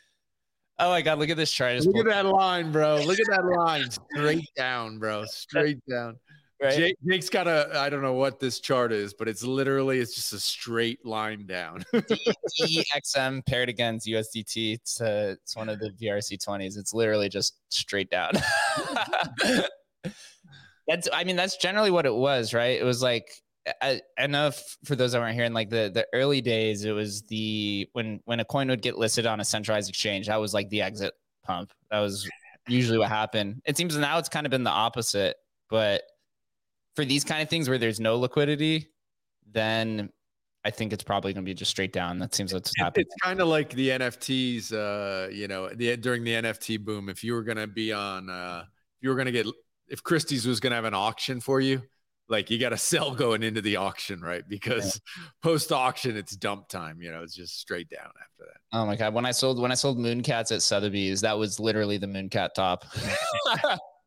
oh my god, look at this chart. Look at that line, bro. Look at that line, straight down, bro. Straight down. right? Jake, Jake's got a. I don't know what this chart is, but it's literally it's just a straight line down. DXM paired against USDT. It's, uh, it's one of the BRC20s. It's literally just straight down. That's, I mean, that's generally what it was, right? It was like, I, I know if, for those that weren't here in like the, the early days, it was the, when, when a coin would get listed on a centralized exchange, that was like the exit pump. That was usually what happened. It seems now it's kind of been the opposite, but for these kind of things where there's no liquidity, then I think it's probably going to be just straight down. That seems what's happening. it's kind of like the NFTs. Uh, you know, the during the NFT boom, if you were gonna be on, uh, if you were gonna get, if Christie's was gonna have an auction for you, like you got to sell going into the auction, right? Because post auction, it's dump time. You know, it's just straight down after that. Oh my god! When I sold when I sold Mooncats at Sotheby's, that was literally the Mooncat top.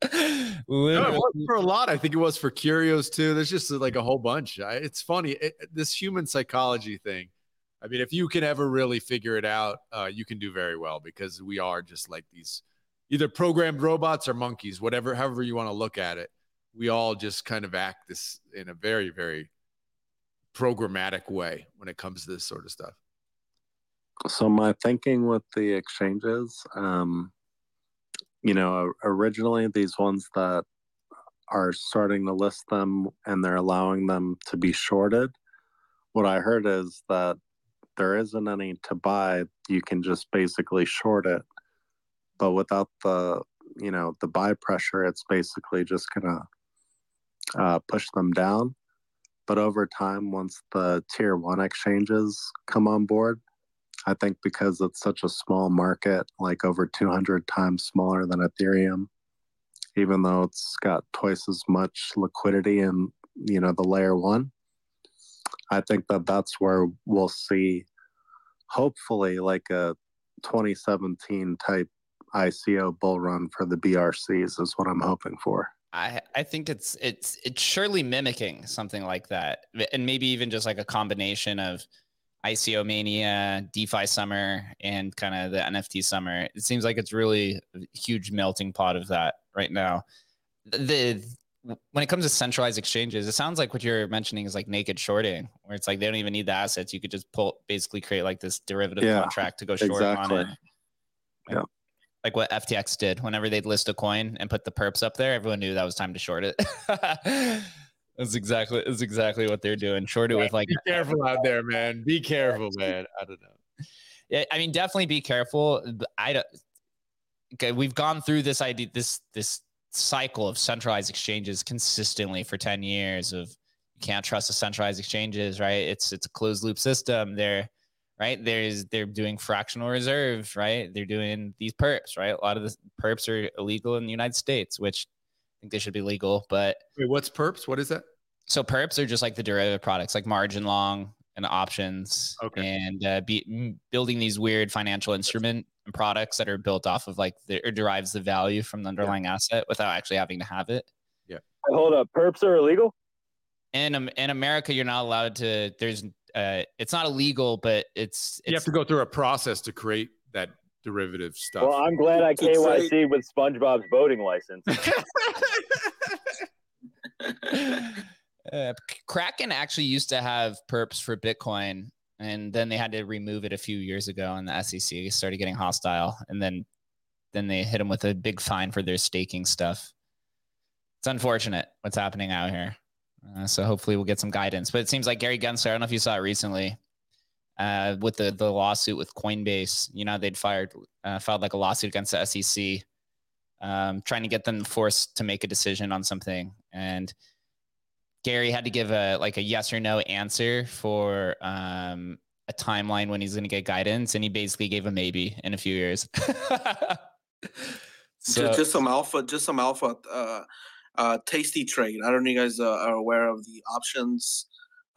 No, it was for a lot. I think it was for Curios too. There's just like a whole bunch. I, it's funny it, this human psychology thing. I mean, if you can ever really figure it out, uh, you can do very well because we are just like these either programmed robots or monkeys, whatever, however you want to look at it. We all just kind of act this in a very, very programmatic way when it comes to this sort of stuff. So my thinking with the exchanges, um, you know, originally these ones that are starting to list them and they're allowing them to be shorted. What I heard is that there isn't any to buy. You can just basically short it, but without the, you know, the buy pressure, it's basically just gonna uh, push them down. But over time, once the tier one exchanges come on board, I think because it's such a small market, like over 200 times smaller than Ethereum, even though it's got twice as much liquidity in you know the layer one, I think that that's where we'll see, hopefully, like a 2017 type ICO bull run for the BRCs is what I'm hoping for. I I think it's it's it's surely mimicking something like that, and maybe even just like a combination of ICO mania, DeFi summer, and kind of the NFT summer. It seems like it's really a huge melting pot of that right now. the when it comes to centralized exchanges, it sounds like what you're mentioning is like naked shorting, where it's like they don't even need the assets. You could just pull, basically create like this derivative Yeah, contract to go short exactly. on it. Like, Yeah. Like what FTX did. Whenever they'd list a coin and put the perps up there, everyone knew that was time to short it. that's exactly that's exactly what they're doing. Short it with like Be careful out there, man. Be careful, man. I don't know. Yeah, I mean, definitely be careful. I don't. Okay, we've gone through this idea, this this cycle of centralized exchanges consistently for ten years. Of you can't trust the centralized exchanges, right? It's it's a closed loop system. They're right. There's they're doing fractional reserve, right? They're doing these perps, right? A lot of the perps are illegal in the United States, which I think they should be legal, but Wait, what's perps? What is that? so perps are just like the derivative products, like margin long and options, Okay. and uh, be, building these weird financial instrument and products that are built off of like the, or derives the value from the underlying asset without actually having to have it. Yeah. Hold up, perps are illegal. In Am- in America, you're not allowed to. There's uh, it's not illegal, but it's, You have to go through a process to create that derivative stuff. Well, I'm glad I To trade- KYC with SpongeBob's boating license. Uh, Kraken actually used to have perps for Bitcoin, and then they had to remove it a few years ago, and the SEC started getting hostile, and then then they hit them with a big fine for their staking stuff. It's unfortunate what's happening out here. Uh, so hopefully we'll get some guidance. But it seems like Gary Gensler, I don't know if you saw it recently, uh, with the the lawsuit with Coinbase. You know they'd fired uh, filed like a lawsuit against the SEC, um, trying to get them forced to make a decision on something, and Gary had to give a like a yes or no answer for um, a timeline when he's going to get guidance, and he basically gave a maybe in a few years. so just, just some alpha, just some alpha. Uh, uh, Tasty Trade. I don't know if you guys uh, are aware of the options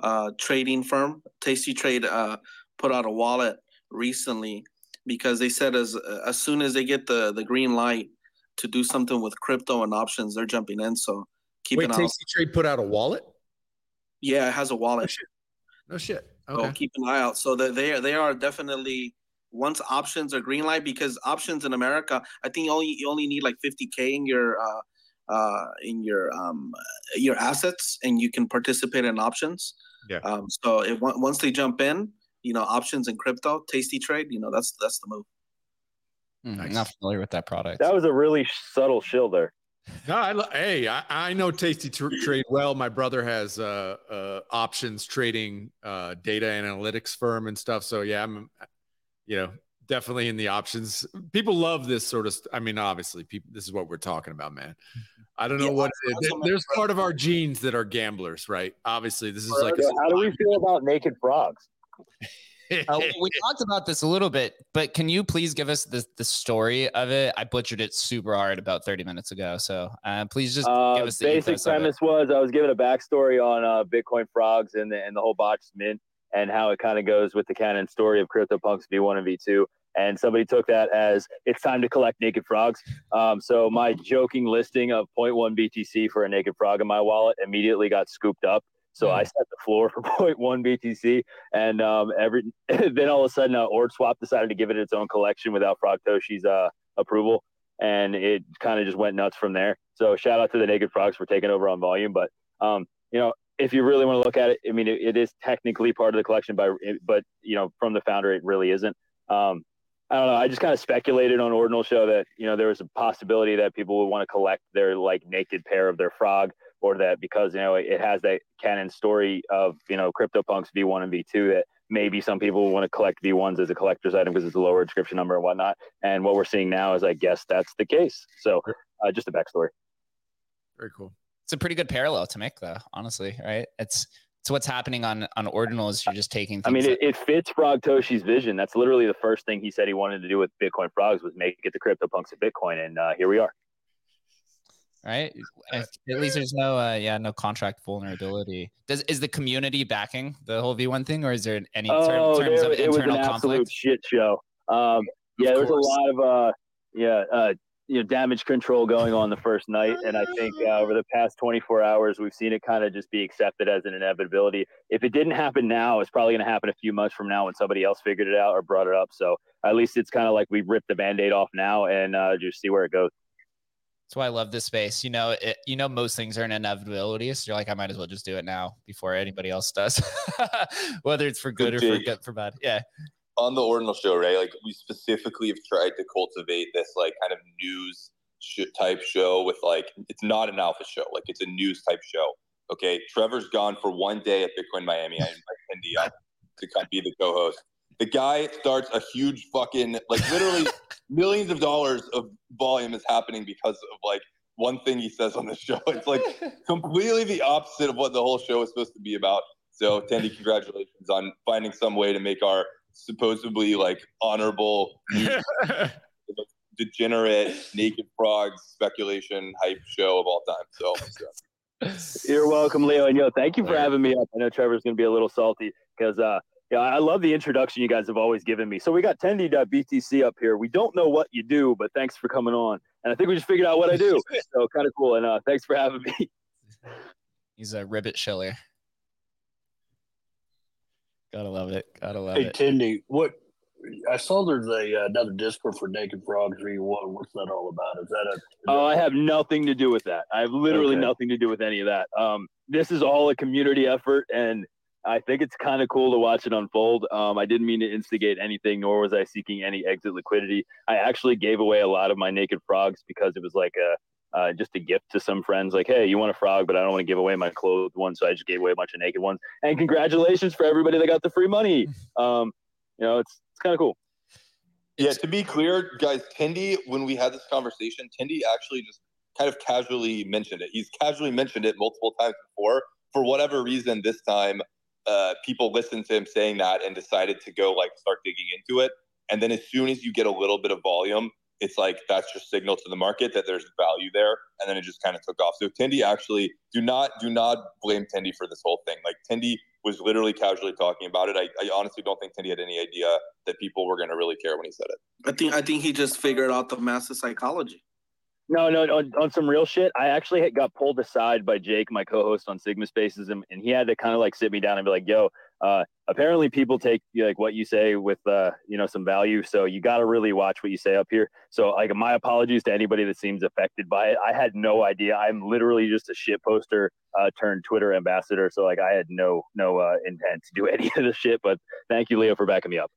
uh, trading firm. Tasty Trade uh, put out a wallet recently because they said as as soon as they get the the green light to do something with crypto and options, they're jumping in. So keep Wait, an eye. Tasty Trade put out a wallet? Yeah, it has a wallet. No shit. So Okay. keep an eye out. So that they are they are definitely once options are green light because options in America, I think you only you only need like 50k in your uh uh in your um your assets and you can participate in options. Yeah. Um so if once they jump in, you know, options and crypto, tasty trade, you know, that's that's the move. Hmm, Nice. not familiar with that product. That was a really subtle shill there. No, I, hey, I, I know Tasty Tr- Trade well. My brother has uh, uh, options trading, uh, data analytics firm and stuff. So yeah, I'm, you know, definitely in the options. People love this sort of. St- I mean, obviously, people. This is what we're talking about, man. I don't know Yeah, what also there's part of our genes that are gamblers, right? Obviously, this is like. So how do we feel about naked frogs? Uh, we talked about this a little bit, but can you please give us the, the story of it? I butchered it super hard about 30 minutes ago. So uh, please just Uh, give us the basic ethos of it. premise was I was giving a backstory on uh, Bitcoin frogs and the, and the whole botched mint and how it kind of goes with the canon story of CryptoPunks V1 and V2. And somebody took that as it's time to collect naked frogs. Um, so my joking listing of 0.1 BTC for a naked frog in my wallet immediately got scooped up. So I set the floor for 0.1 BTC, and um, every then all of a sudden, uh, OrdSwap decided to give it its own collection without Frogtoshi's uh, approval, and it kind of just went nuts from there. So shout out to the Naked Frogs for taking over on volume, but um, you know, if you really want to look at it, I mean, it, it is technically part of the collection, by but you know, from the founder, it really isn't. Um, I don't know. I just kind of speculated on Ordinal Show that you know there was a possibility that people would want to collect their like naked pair of their frog, or that because you know it has that canon story of you know CryptoPunks V1 and V2 that maybe some people want to collect V1s as a collector's item because it's a lower inscription number and whatnot. And what we're seeing now is, I guess that's the case. So uh, just a backstory. Very cool. It's a pretty good parallel to make, though. Honestly, right? It's it's what's happening on on ordinals. You're just taking. I mean, it, it fits Frogtoshi's vision. That's literally the first thing he said he wanted to do with Bitcoin Frogs was make it the CryptoPunks of Bitcoin, and uh, here we are. right? At least there's no, uh, yeah, no contract vulnerability. Does is the community backing the whole V1 thing, or is there any Oh, terms there, of it was an internal absolute conflict? shit show. Um, yeah, there's a lot of uh, yeah, uh, you know, damage control going on the first night, and I think uh, over the past 24 hours, we've seen it kind of just be accepted as an inevitability. If it didn't happen now, it's probably going to happen a few months from now when somebody else figured it out or brought it up. So at least it's kind of like we ripped the band-aid off now and uh, just see where it goes. That's why I love this space. You know, it, you know, most things are an inevitability. So you're like, I might as well just do it now before anybody else does, whether it's for good or for good for bad. Yeah. On the Ordinal show, right? Like we specifically have tried to cultivate this like kind of news sh- type show with like it's not an alpha show, like it's a news type show. Okay, Trevor's gone for one day at Bitcoin Miami. I invite Indy up to come be the co-host. The guy starts a huge fucking like literally millions of dollars of volume is happening because of like one thing he says on the show. It's like completely the opposite of what the whole show is supposed to be about. So, Tandy, congratulations on finding some way to make our supposedly like honorable, degenerate, naked frogs speculation hype show of all time. So, so. you're welcome, Leo. And yo, thank you for having me up. I know Trevor's going to be a little salty because uh, yeah, I love the introduction you guys have always given me. So we got Tendy.btc up here. We don't know what you do, but thanks for coming on. And I think we just figured out what I do. So kind of cool. And uh, thanks for having me. He's a ribbit shiller. Gotta love it. Gotta love hey, it. Hey, Tendy, what I saw there's a uh, another Discord for Naked Frogs V1. What's that all about? Is that a? Is oh, I have nothing to do with that. I have literally okay. nothing to do with any of that. Um, this is all a community effort, and I think it's kind of cool to watch it unfold. Um, I didn't mean to instigate anything, nor was I seeking any exit liquidity. I actually gave away a lot of my naked frogs because it was like a uh, just a gift to some friends. Like, hey, you want a frog, but I don't want to give away my clothed one, so I just gave away a bunch of naked ones. And congratulations for everybody that got the free money. Um, you know, it's it's kind of cool. Yeah, to be clear, guys, Tindy, when we had this conversation, Tindy actually just kind of casually mentioned it. He's casually mentioned it multiple times before. For whatever reason, this time uh, people listened to him saying that and decided to go like start digging into it. And then as soon as you get a little bit of volume, it's like that's just signal to the market that there's value there, and then it just kind of took off. So Tindy actually do not do not blame Tindy for this whole thing. Like Tindy was literally casually talking about it. I, I honestly don't think Tindy had any idea that people were going to really care when he said it. I think I think he just figured out the massive psychology. No, no, on, on some real shit. I actually got pulled aside by Jake, my co-host on Sigma Spaces, and, and he had to kind of like sit me down and be like, "Yo, uh, apparently people take like what you say with uh, you know some value, so you got to really watch what you say up here." So, like, my apologies to anybody that seems affected by it. I had no idea. I'm literally just a shit poster uh, turned Twitter ambassador, so like I had no no uh, intent to do any of the shit. But thank you, Leo, for backing me up.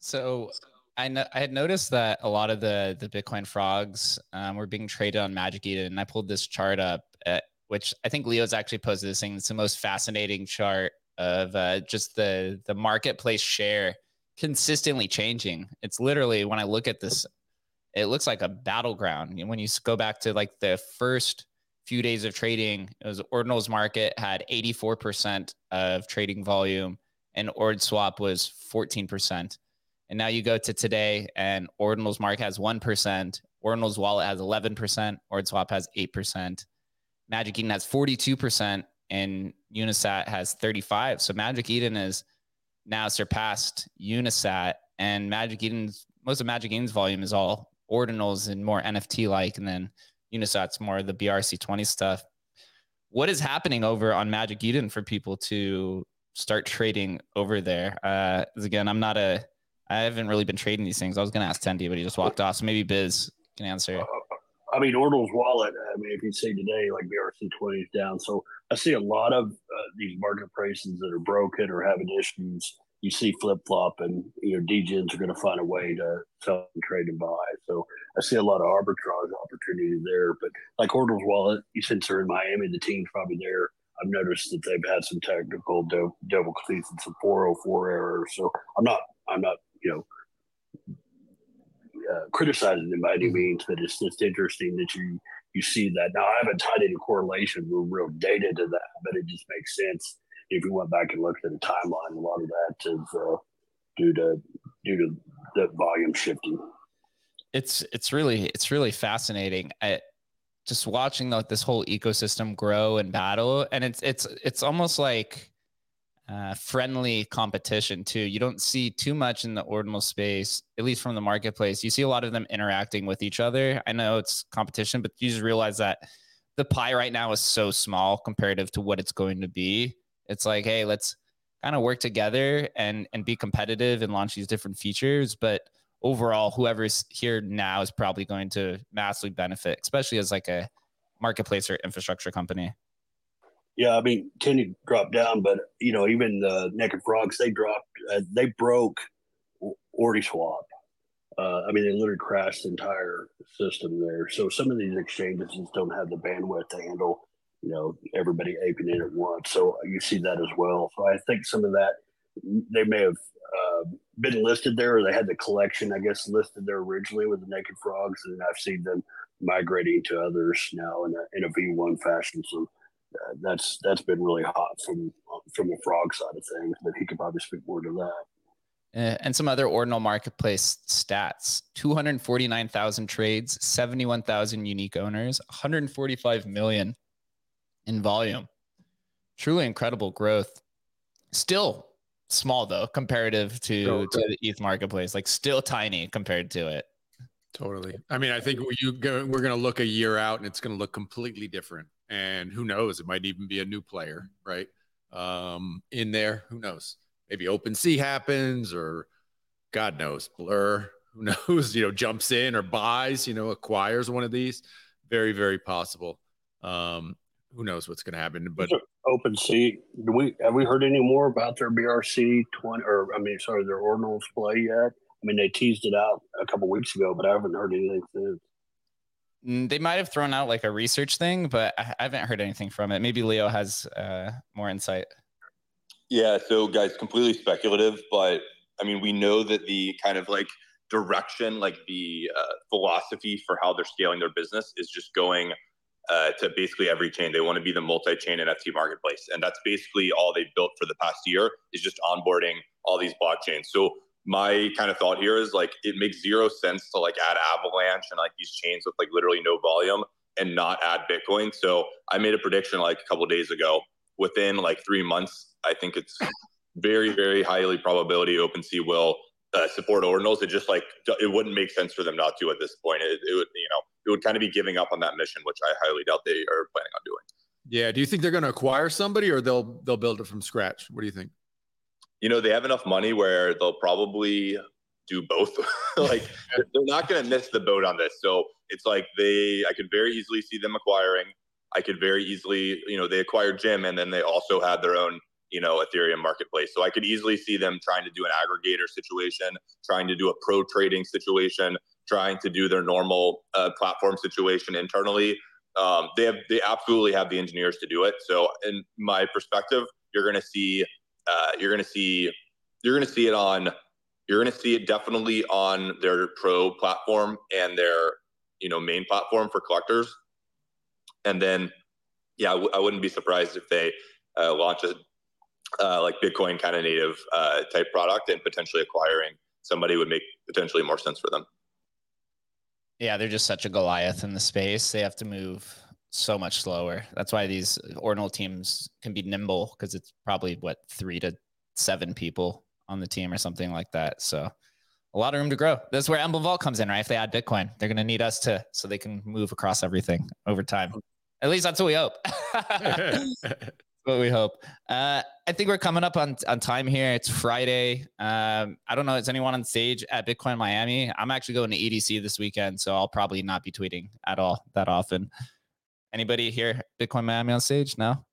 So I know I had noticed that a lot of the the Bitcoin frogs um, were being traded on Magic Eden, and I pulled this chart up, at, which I think Leo's actually posted this thing. It's the most fascinating chart of uh, just the the marketplace share consistently changing. It's literally when I look at this, it looks like a battleground. When you go back to like the first few days of trading, it was Ordinals market had 84% of trading volume, and Ord Swap was 14%. And now you go to today, and Ordinal's mark has 1%, Ordinal's wallet has 11%, OrdSwap has 8%, Magic Eden has 42%, and Unisat has 35. So Magic Eden is now surpassed Unisat, and Magic Eden's most of Magic Eden's volume is all ordinals and more NFT like, and then Unisat's more the BRC20 stuff. What is happening over on Magic Eden for people to start trading over there? Uh, again, I'm not a I haven't really been trading these things. I was going to ask Tendy, but he just walked off. So maybe Biz can answer. Uh, I mean, Ordinal's wallet. I mean, if you see today, like BRC twenty is down, so I see a lot of uh, these market prices that are broken or having issues. You see flip flop, and you know, DGens are going to find a way to sell and trade and buy. So I see a lot of arbitrage opportunity there. But like Ordinal's wallet, you since they're in Miami, the team's probably there. I've noticed that they've had some technical double cleats and some 404 errors. So I'm not I'm not you know uh, criticizing them by any means, but it's just interesting that you you see that. Now I haven't tied any correlation or real data to that, but it just makes sense if you went back and looked at the timeline. A lot of that is uh, due to due to the volume shifting. It's it's really it's really fascinating. I, just watching like this whole ecosystem grow and battle, and it's it's it's almost like uh, friendly competition too. You don't see too much in the ordinal space, at least from the marketplace. You see a lot of them interacting with each other. I know it's competition, but you just realize that the pie right now is so small comparative to what it's going to be. It's like, hey, let's kind of work together and and be competitive and launch these different features. But overall, whoever's here now is probably going to massively benefit, especially as like a marketplace or infrastructure company. Yeah, I mean, Kenny dropped down, but you know, even the Naked Frogs, they dropped, uh, they broke OrdSwap. Uh, I mean, they literally crashed the entire system there. So some of these exchanges just don't have the bandwidth to handle, you know, everybody aping in at once. So you see that as well. So I think some of that they may have uh, been listed there, or they had the collection, I guess, listed there originally with the Naked Frogs, and I've seen them migrating to others now in a in a V1 fashion. So uh, that's that's been really hot from from the frog side of things. But he could probably speak more to that. Uh, and some other ordinal marketplace stats 249,000 trades, 71,000 unique owners, 145 million in volume. Truly incredible growth. Still small though, comparative to, oh, to the ETH marketplace, like still tiny compared to it. Totally. I mean, I think you go, we're going to look a year out and it's going to look completely different. And who knows? It might even be a new player, right? Um, in there, who knows? maybe OpenSea happens or God knows, Blur, who knows, you know, jumps in or buys, you know, acquires one of these. Very, very possible. Um, who knows what's going to happen? But OpenSea, do we have we heard any more about their BRC twenty or I mean, sorry, their ordinals play yet? I mean, they teased it out a couple weeks ago, but I haven't heard anything since. Mm, they might have thrown out like a research thing, but I haven't heard anything from it. Maybe Leo has uh, more insight. Yeah, so guys, completely speculative, but I mean, we know that the kind of like direction, like the uh, philosophy for how they're scaling their business is just going uh, to basically every chain. They want to be the multi-chain NFT marketplace, and that's basically all they've built for the past year is just onboarding all these blockchains. So my kind of thought here is like it makes zero sense to like add Avalanche and like these chains with like literally no volume and not add Bitcoin. So I made a prediction like a couple days ago. Within like three months, I think it's very, very highly probability OpenSea will uh, support ordinals. It just like it wouldn't make sense for them not to at this point. It, it, would, you know, it would kind of be giving up on that mission, which I highly doubt they are planning on doing. Yeah. Do you think they're going to acquire somebody, or they'll they'll build it from scratch? What do you think? You know, they have enough money where they'll probably do both. like they're not going to miss the boat on this. So it's like they, I could very easily see them acquiring. I could very easily, you know, they acquired Gem and then they also had their own you know ethereum marketplace so i could easily see them trying to do an aggregator situation trying to do a pro trading situation trying to do their normal uh, platform situation internally um, they have they absolutely have the engineers to do it so in my perspective you're going to see uh, you're going to see you're going to see it on you're going to see it definitely on their pro platform and their you know main platform for collectors and then yeah I wouldn't be surprised if they uh, launch a uh, like Bitcoin kind of native uh, type product and potentially acquiring somebody would make potentially more sense for them. Yeah, they're just such a Goliath in the space. They have to move so much slower. That's why these ordinal teams can be nimble because it's probably what three to seven people on the team or something like that. So a lot of room to grow. That's where Emblem Vault comes in, right? If they add Bitcoin, they're going to need us to so they can move across everything over time. At least that's what we hope. what we hope. Uh, I think we're coming up on, on time here. It's Friday. Um, I don't know. Is anyone on stage at Bitcoin Miami? I'm actually going to EDC this weekend, so I'll probably not be tweeting at all that often. Anybody here, Bitcoin Miami on stage? No.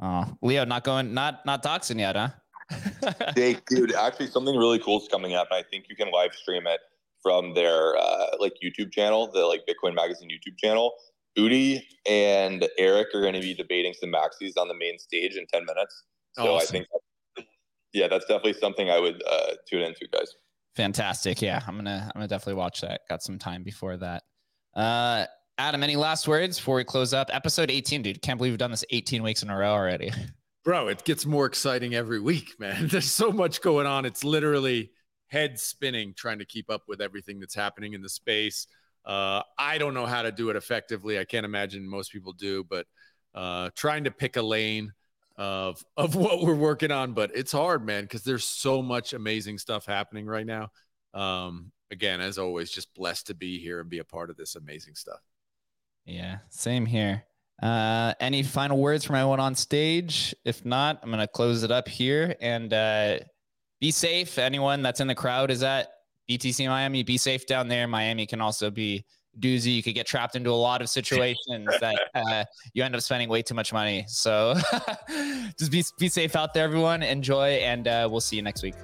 Oh, Leo, not going, not not doxing yet, huh? Jake, dude, actually, something really cool is coming up, and I think you can live stream it from their uh, like YouTube channel, the like Bitcoin Magazine YouTube channel. Udi and Eric are going to be debating some maxis on the main stage in 10 minutes. So awesome. I think, yeah, that's definitely something I would uh, tune into, guys. Fantastic. Yeah, I'm gonna I'm gonna definitely watch that. Got some time before that. Uh, Adam, any last words before we close up? Episode 18, dude. Can't believe we've done this 18 weeks in a row already. Bro, it gets more exciting every week, man. There's so much going on. It's literally head spinning trying to keep up with everything that's happening in the space. Uh, I don't know how to do it effectively. I can't imagine most people do, but uh, trying to pick a lane of of what we're working on, but it's hard, man, because there's so much amazing stuff happening right now. Um, again, as always, just blessed to be here and be a part of this amazing stuff. Yeah, same here. Uh, any final words from anyone on stage? If not, I'm gonna close it up here and uh, be safe. Anyone that's in the crowd is at BTC Miami. Be safe down there. Miami can also be doozy. You could get trapped into a lot of situations that uh, you end up spending way too much money. So just be be safe out there, everyone. Enjoy, and uh, we'll see you next week.